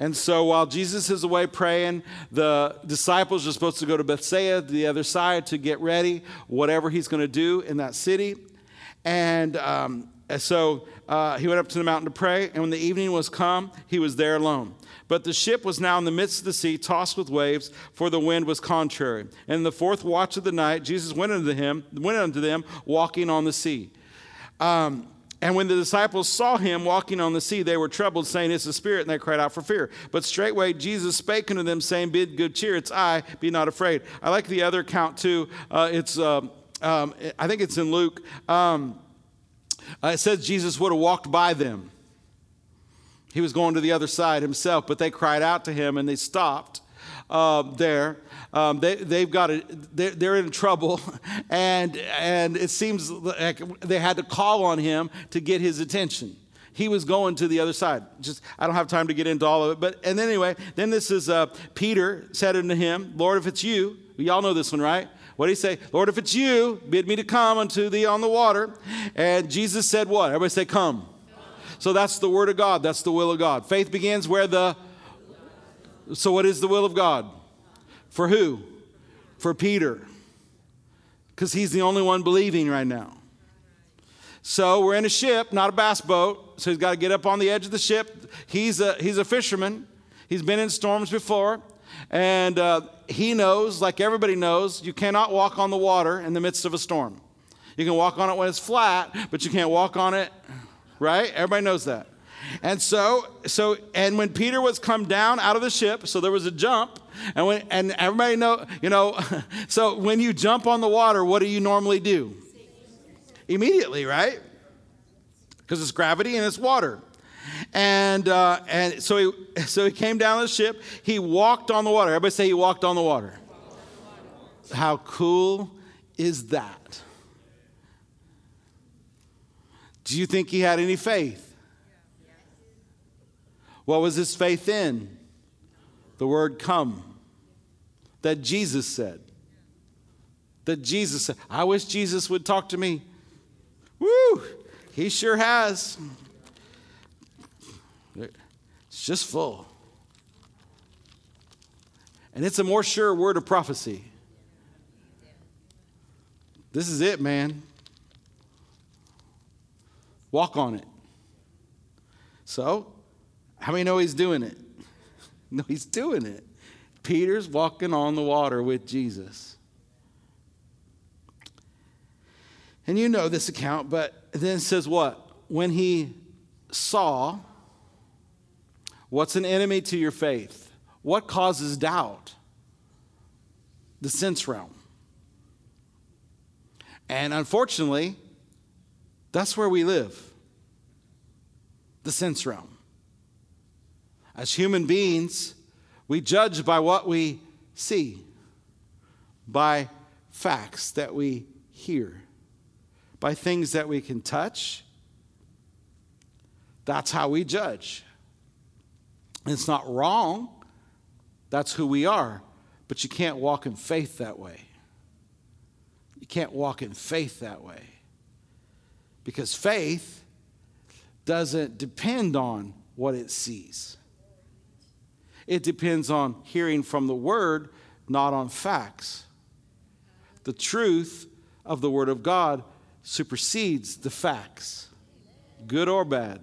And so while Jesus is away praying, the disciples are supposed to go to Bethsaida, the other side, to get ready, whatever he's going to do in that city. And um, so uh, he went up to the mountain to pray, and when the evening was come, he was there alone. But the ship was now in the midst of the sea, tossed with waves, for the wind was contrary. And in the fourth watch of the night, Jesus went unto him, went unto them, walking on the sea. Um, and when the disciples saw him walking on the sea, they were troubled, saying, It's a spirit, and they cried out for fear. But straightway Jesus spake unto them, saying, Be good cheer, it's I, be not afraid. I like the other account too. Uh, it's, uh, um, I think it's in Luke. Um, uh, it says Jesus would have walked by them. He was going to the other side himself, but they cried out to him and they stopped uh, there. Um, they, they've got a, they're, they're in trouble, (laughs) and, and it seems like they had to call on him to get his attention. He was going to the other side. Just I don't have time to get into all of it, but and then anyway, then this is uh, Peter said unto him, "Lord, if it's you, y'all know this one, right? What did he say? Lord, if it's you, bid me to come unto thee on the water." And Jesus said, "What? Everybody say, come." So that's the word of God. That's the will of God. Faith begins where the. So, what is the will of God? For who? For Peter. Because he's the only one believing right now. So, we're in a ship, not a bass boat. So, he's got to get up on the edge of the ship. He's a, he's a fisherman, he's been in storms before. And uh, he knows, like everybody knows, you cannot walk on the water in the midst of a storm. You can walk on it when it's flat, but you can't walk on it right? Everybody knows that. And so, so, and when Peter was come down out of the ship, so there was a jump, and when, and everybody know, you know, (laughs) so when you jump on the water, what do you normally do? Immediately, right? Because it's gravity and it's water. And uh, and so he (laughs) so he came down the ship. He walked on the water. Everybody say he walked on the water. How cool is that? Do you think he had any faith? What was his faith in? The word come that Jesus said. That Jesus said. I wish Jesus would talk to me. Woo! He sure has. It's just full. And it's a more sure word of prophecy. This is it, man. Walk on it. So, how many know he's doing it? (laughs) No, he's doing it. Peter's walking on the water with Jesus. And you know this account, but then it says what? When he saw what's an enemy to your faith, what causes doubt? The sense realm. And unfortunately, that's where we live the sense realm. As human beings, we judge by what we see, by facts that we hear, by things that we can touch. That's how we judge. It's not wrong, that's who we are, but you can't walk in faith that way. You can't walk in faith that way. Because faith doesn't depend on what it sees. It depends on hearing from the word, not on facts. The truth of the word of God supersedes the facts, good or bad.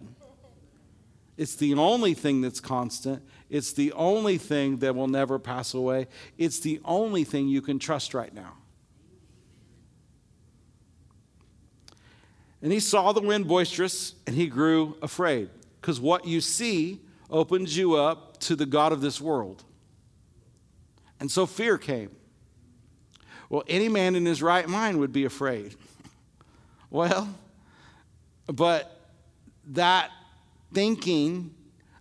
It's the only thing that's constant. It's the only thing that will never pass away. It's the only thing you can trust right now. And he saw the wind boisterous and he grew afraid because what you see opens you up to the God of this world. And so fear came. Well, any man in his right mind would be afraid. (laughs) well, but that thinking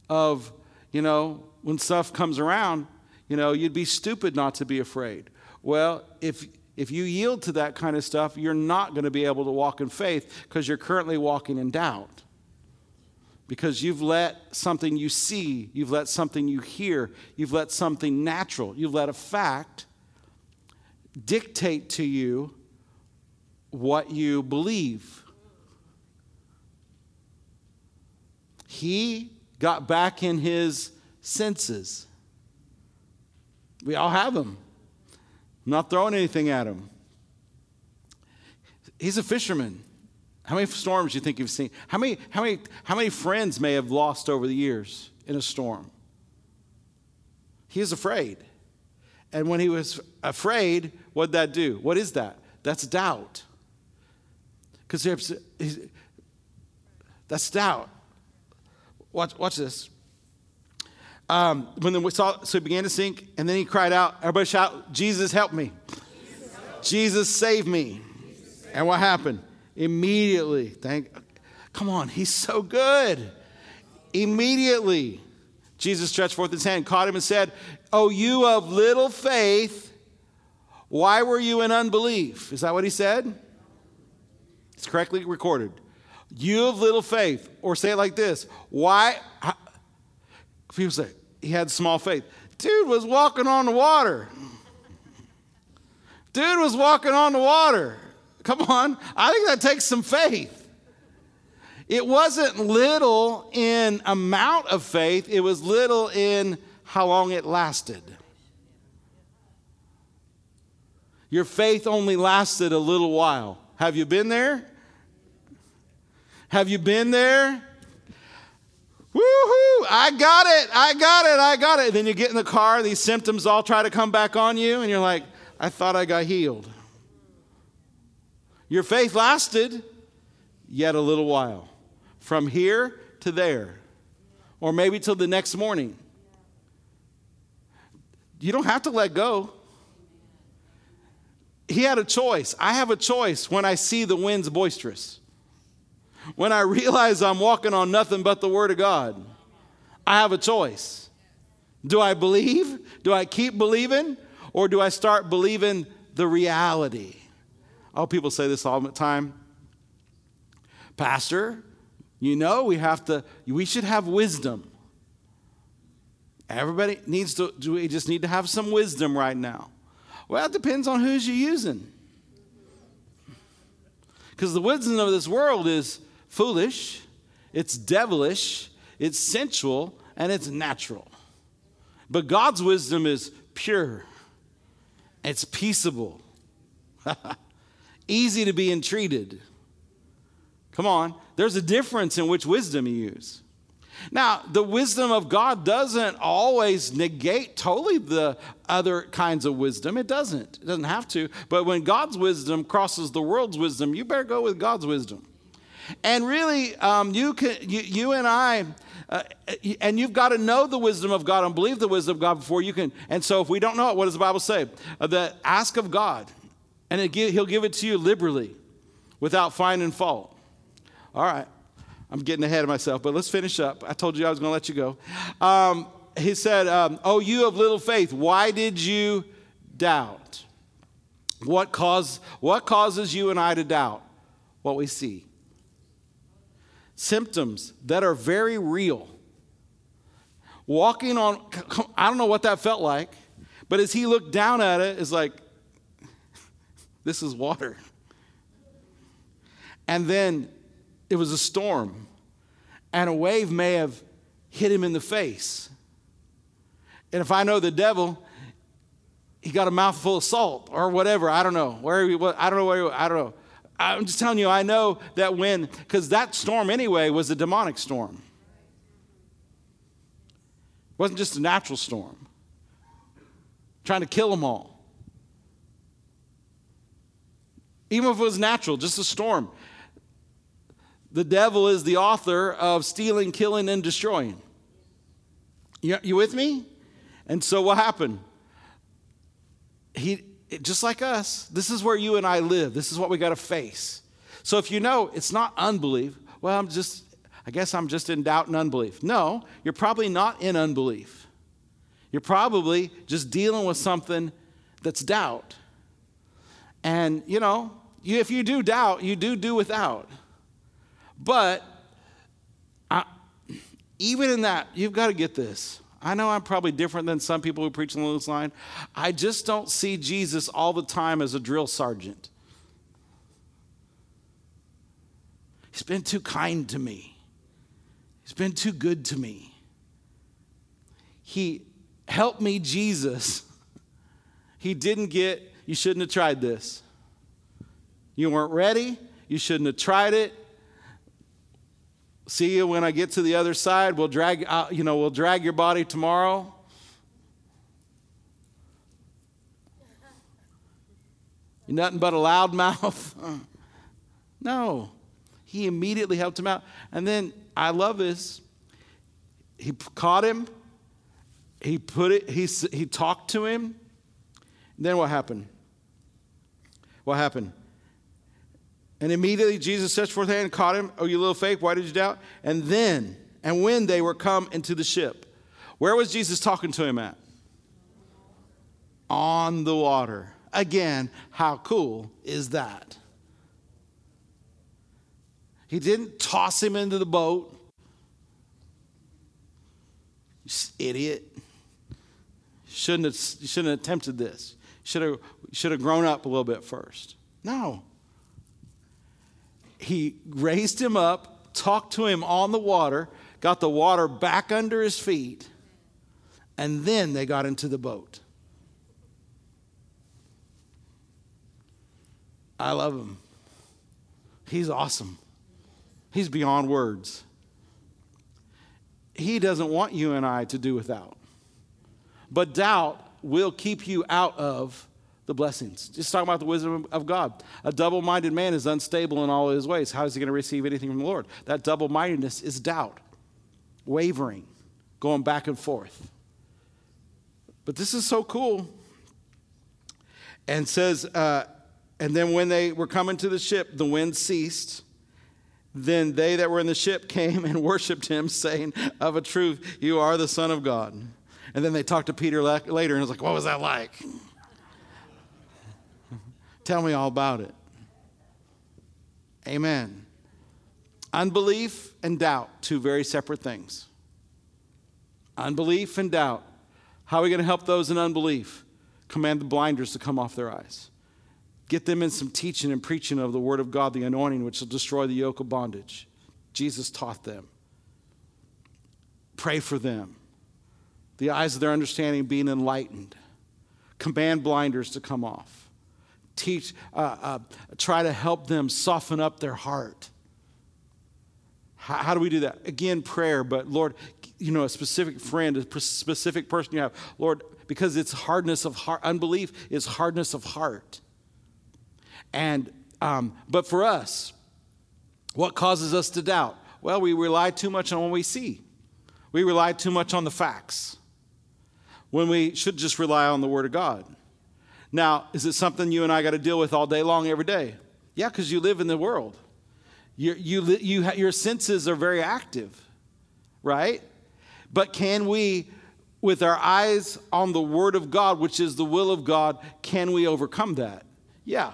of, you know, when stuff comes around, you know, you'd be stupid not to be afraid. Well, if if you yield to that kind of stuff, you're not going to be able to walk in faith because you're currently walking in doubt. Because you've let something you see, you've let something you hear, you've let something natural, you've let a fact dictate to you what you believe. He got back in his senses. We all have them. I'm not throwing anything at him. He's a fisherman. How many storms do you think you've seen? How many, how, many, how many friends may have lost over the years in a storm? He is afraid. And when he was afraid, what'd that do? What is that? That's doubt. Because that's doubt. Watch, watch this. Um, when the saw, so he began to sink, and then he cried out. Everybody shout, Jesus, help me. Jesus, save me. And what happened? Immediately, thank, come on, he's so good. Immediately, Jesus stretched forth his hand, caught him, and said, Oh, you of little faith, why were you in unbelief? Is that what he said? It's correctly recorded. You of little faith. Or say it like this Why? People say, he had small faith. Dude was walking on the water. Dude was walking on the water. Come on. I think that takes some faith. It wasn't little in amount of faith, it was little in how long it lasted. Your faith only lasted a little while. Have you been there? Have you been there? Woohoo! I got it! I got it! I got it! Then you get in the car, these symptoms all try to come back on you, and you're like, I thought I got healed. Your faith lasted yet a little while, from here to there, or maybe till the next morning. You don't have to let go. He had a choice. I have a choice when I see the winds boisterous. When I realize I'm walking on nothing but the Word of God, I have a choice. Do I believe? Do I keep believing? Or do I start believing the reality? Oh, people say this all the time. Pastor, you know we have to, we should have wisdom. Everybody needs to, do we just need to have some wisdom right now? Well, it depends on who's you're using. Because the wisdom of this world is foolish, it's devilish, it's sensual, and it's natural. But God's wisdom is pure, it's peaceable, (laughs) easy to be entreated. Come on, there's a difference in which wisdom you use. Now, the wisdom of God doesn't always negate totally the other kinds of wisdom. It doesn't. It doesn't have to. But when God's wisdom crosses the world's wisdom, you better go with God's wisdom. And really, um, you, can, you, you and I, uh, and you've got to know the wisdom of God and believe the wisdom of God before you can. And so, if we don't know it, what does the Bible say? Uh, that ask of God, and He'll give it to you liberally, without finding fault. All right. I'm getting ahead of myself, but let's finish up. I told you I was going to let you go. Um, he said, um, Oh, you of little faith, why did you doubt? What, cause, what causes you and I to doubt? What we see. Symptoms that are very real. Walking on, I don't know what that felt like, but as he looked down at it, it's like, (laughs) this is water. And then it was a storm, and a wave may have hit him in the face. And if I know the devil, he got a mouthful of salt or whatever. I don't know. Where he, I don't know where he, I don't know. I'm just telling you, I know that when, because that storm anyway was a demonic storm. It wasn't just a natural storm, trying to kill them all. Even if it was natural, just a storm the devil is the author of stealing, killing, and destroying. You, you with me? And so what happened? He, just like us, this is where you and I live. This is what we got to face. So if you know it's not unbelief, well, I'm just, I guess I'm just in doubt and unbelief. No, you're probably not in unbelief. You're probably just dealing with something that's doubt. And, you know, you, if you do doubt, you do do without. But I, even in that, you've got to get this. I know I'm probably different than some people who preach on this line. I just don't see Jesus all the time as a drill sergeant. He's been too kind to me. He's been too good to me. He helped me, Jesus. He didn't get, you shouldn't have tried this. You weren't ready. You shouldn't have tried it see you when I get to the other side. We'll drag, uh, you know, we'll drag your body tomorrow. (laughs) You're nothing but a loud mouth. (laughs) no. He immediately helped him out. And then I love this. He caught him. He put it, he, he talked to him. then what happened? What happened? And immediately Jesus stretched forth hand and caught him. Oh, you little faith, why did you doubt? And then, and when they were come into the ship, where was Jesus talking to him at? On the water. Again, how cool is that? He didn't toss him into the boat. Idiot. Shouldn't have, shouldn't have attempted this. Should have, should have grown up a little bit first. No he raised him up, talked to him on the water, got the water back under his feet, and then they got into the boat. I love him. He's awesome. He's beyond words. He doesn't want you and I to do without. But doubt will keep you out of the blessings. Just talking about the wisdom of God. A double minded man is unstable in all his ways. How is he going to receive anything from the Lord? That double mindedness is doubt, wavering, going back and forth. But this is so cool. And says, uh, and then when they were coming to the ship, the wind ceased. Then they that were in the ship came and (laughs) worshiped him, saying, Of a truth, you are the Son of God. And then they talked to Peter later and was like, What was that like? Tell me all about it. Amen. Unbelief and doubt, two very separate things. Unbelief and doubt. How are we going to help those in unbelief? Command the blinders to come off their eyes. Get them in some teaching and preaching of the Word of God, the anointing, which will destroy the yoke of bondage. Jesus taught them. Pray for them. The eyes of their understanding being enlightened. Command blinders to come off teach, uh, uh, try to help them soften up their heart. How, how do we do that? Again, prayer, but Lord, you know, a specific friend, a specific person you have. Lord, because it's hardness of heart, unbelief is hardness of heart. And, um, but for us, what causes us to doubt? Well, we rely too much on what we see. We rely too much on the facts when we should just rely on the Word of God. Now, is it something you and I got to deal with all day long, every day? Yeah, because you live in the world. You, you, you, your senses are very active, right? But can we, with our eyes on the Word of God, which is the will of God, can we overcome that? Yeah.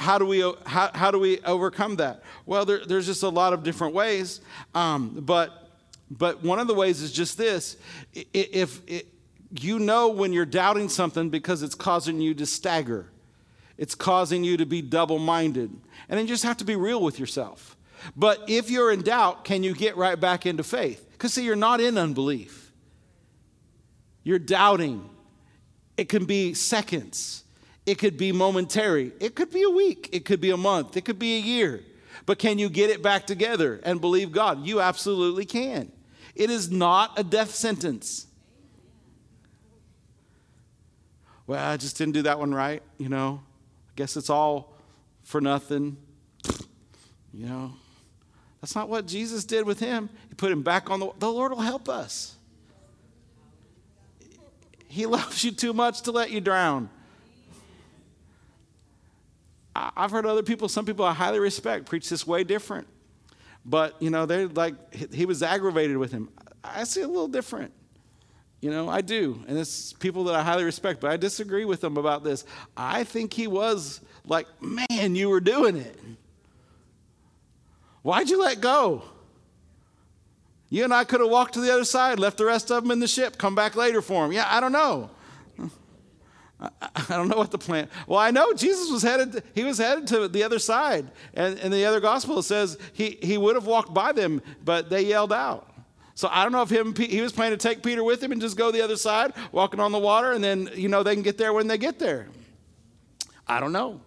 How do we, how, how do we overcome that? Well, there, there's just a lot of different ways. Um, but, but one of the ways is just this if, if you know when you're doubting something because it's causing you to stagger, it's causing you to be double minded. And then you just have to be real with yourself. But if you're in doubt, can you get right back into faith? Because, see, you're not in unbelief, you're doubting. It can be seconds, it could be momentary, it could be a week, it could be a month, it could be a year. But can you get it back together and believe God? You absolutely can. It is not a death sentence. Well, I just didn't do that one right, you know. I guess it's all for nothing, you know. That's not what Jesus did with him. He put him back on the the Lord will help us. He loves you too much to let you drown. I've heard other people, some people I highly respect, preach this way different. But, you know, they're like, he was aggravated with him. I see a little different. You know, I do. And it's people that I highly respect, but I disagree with them about this. I think he was like, man, you were doing it. Why'd you let go? You and I could have walked to the other side, left the rest of them in the ship, come back later for them. Yeah, I don't know. (laughs) I, don't know what the plan. Well, I know Jesus was headed. He was headed to the other side, and in the other gospel it says he he would have walked by them, but they yelled out. So I don't know if him he was planning to take Peter with him and just go the other side, walking on the water, and then you know they can get there when they get there. I don't know,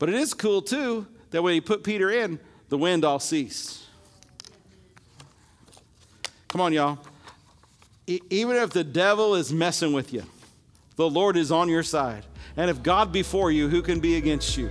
but it is cool too that when he put Peter in, the wind all ceased. Come on, y'all. E- even if the devil is messing with you, the Lord is on your side. And if God be for you, who can be against you?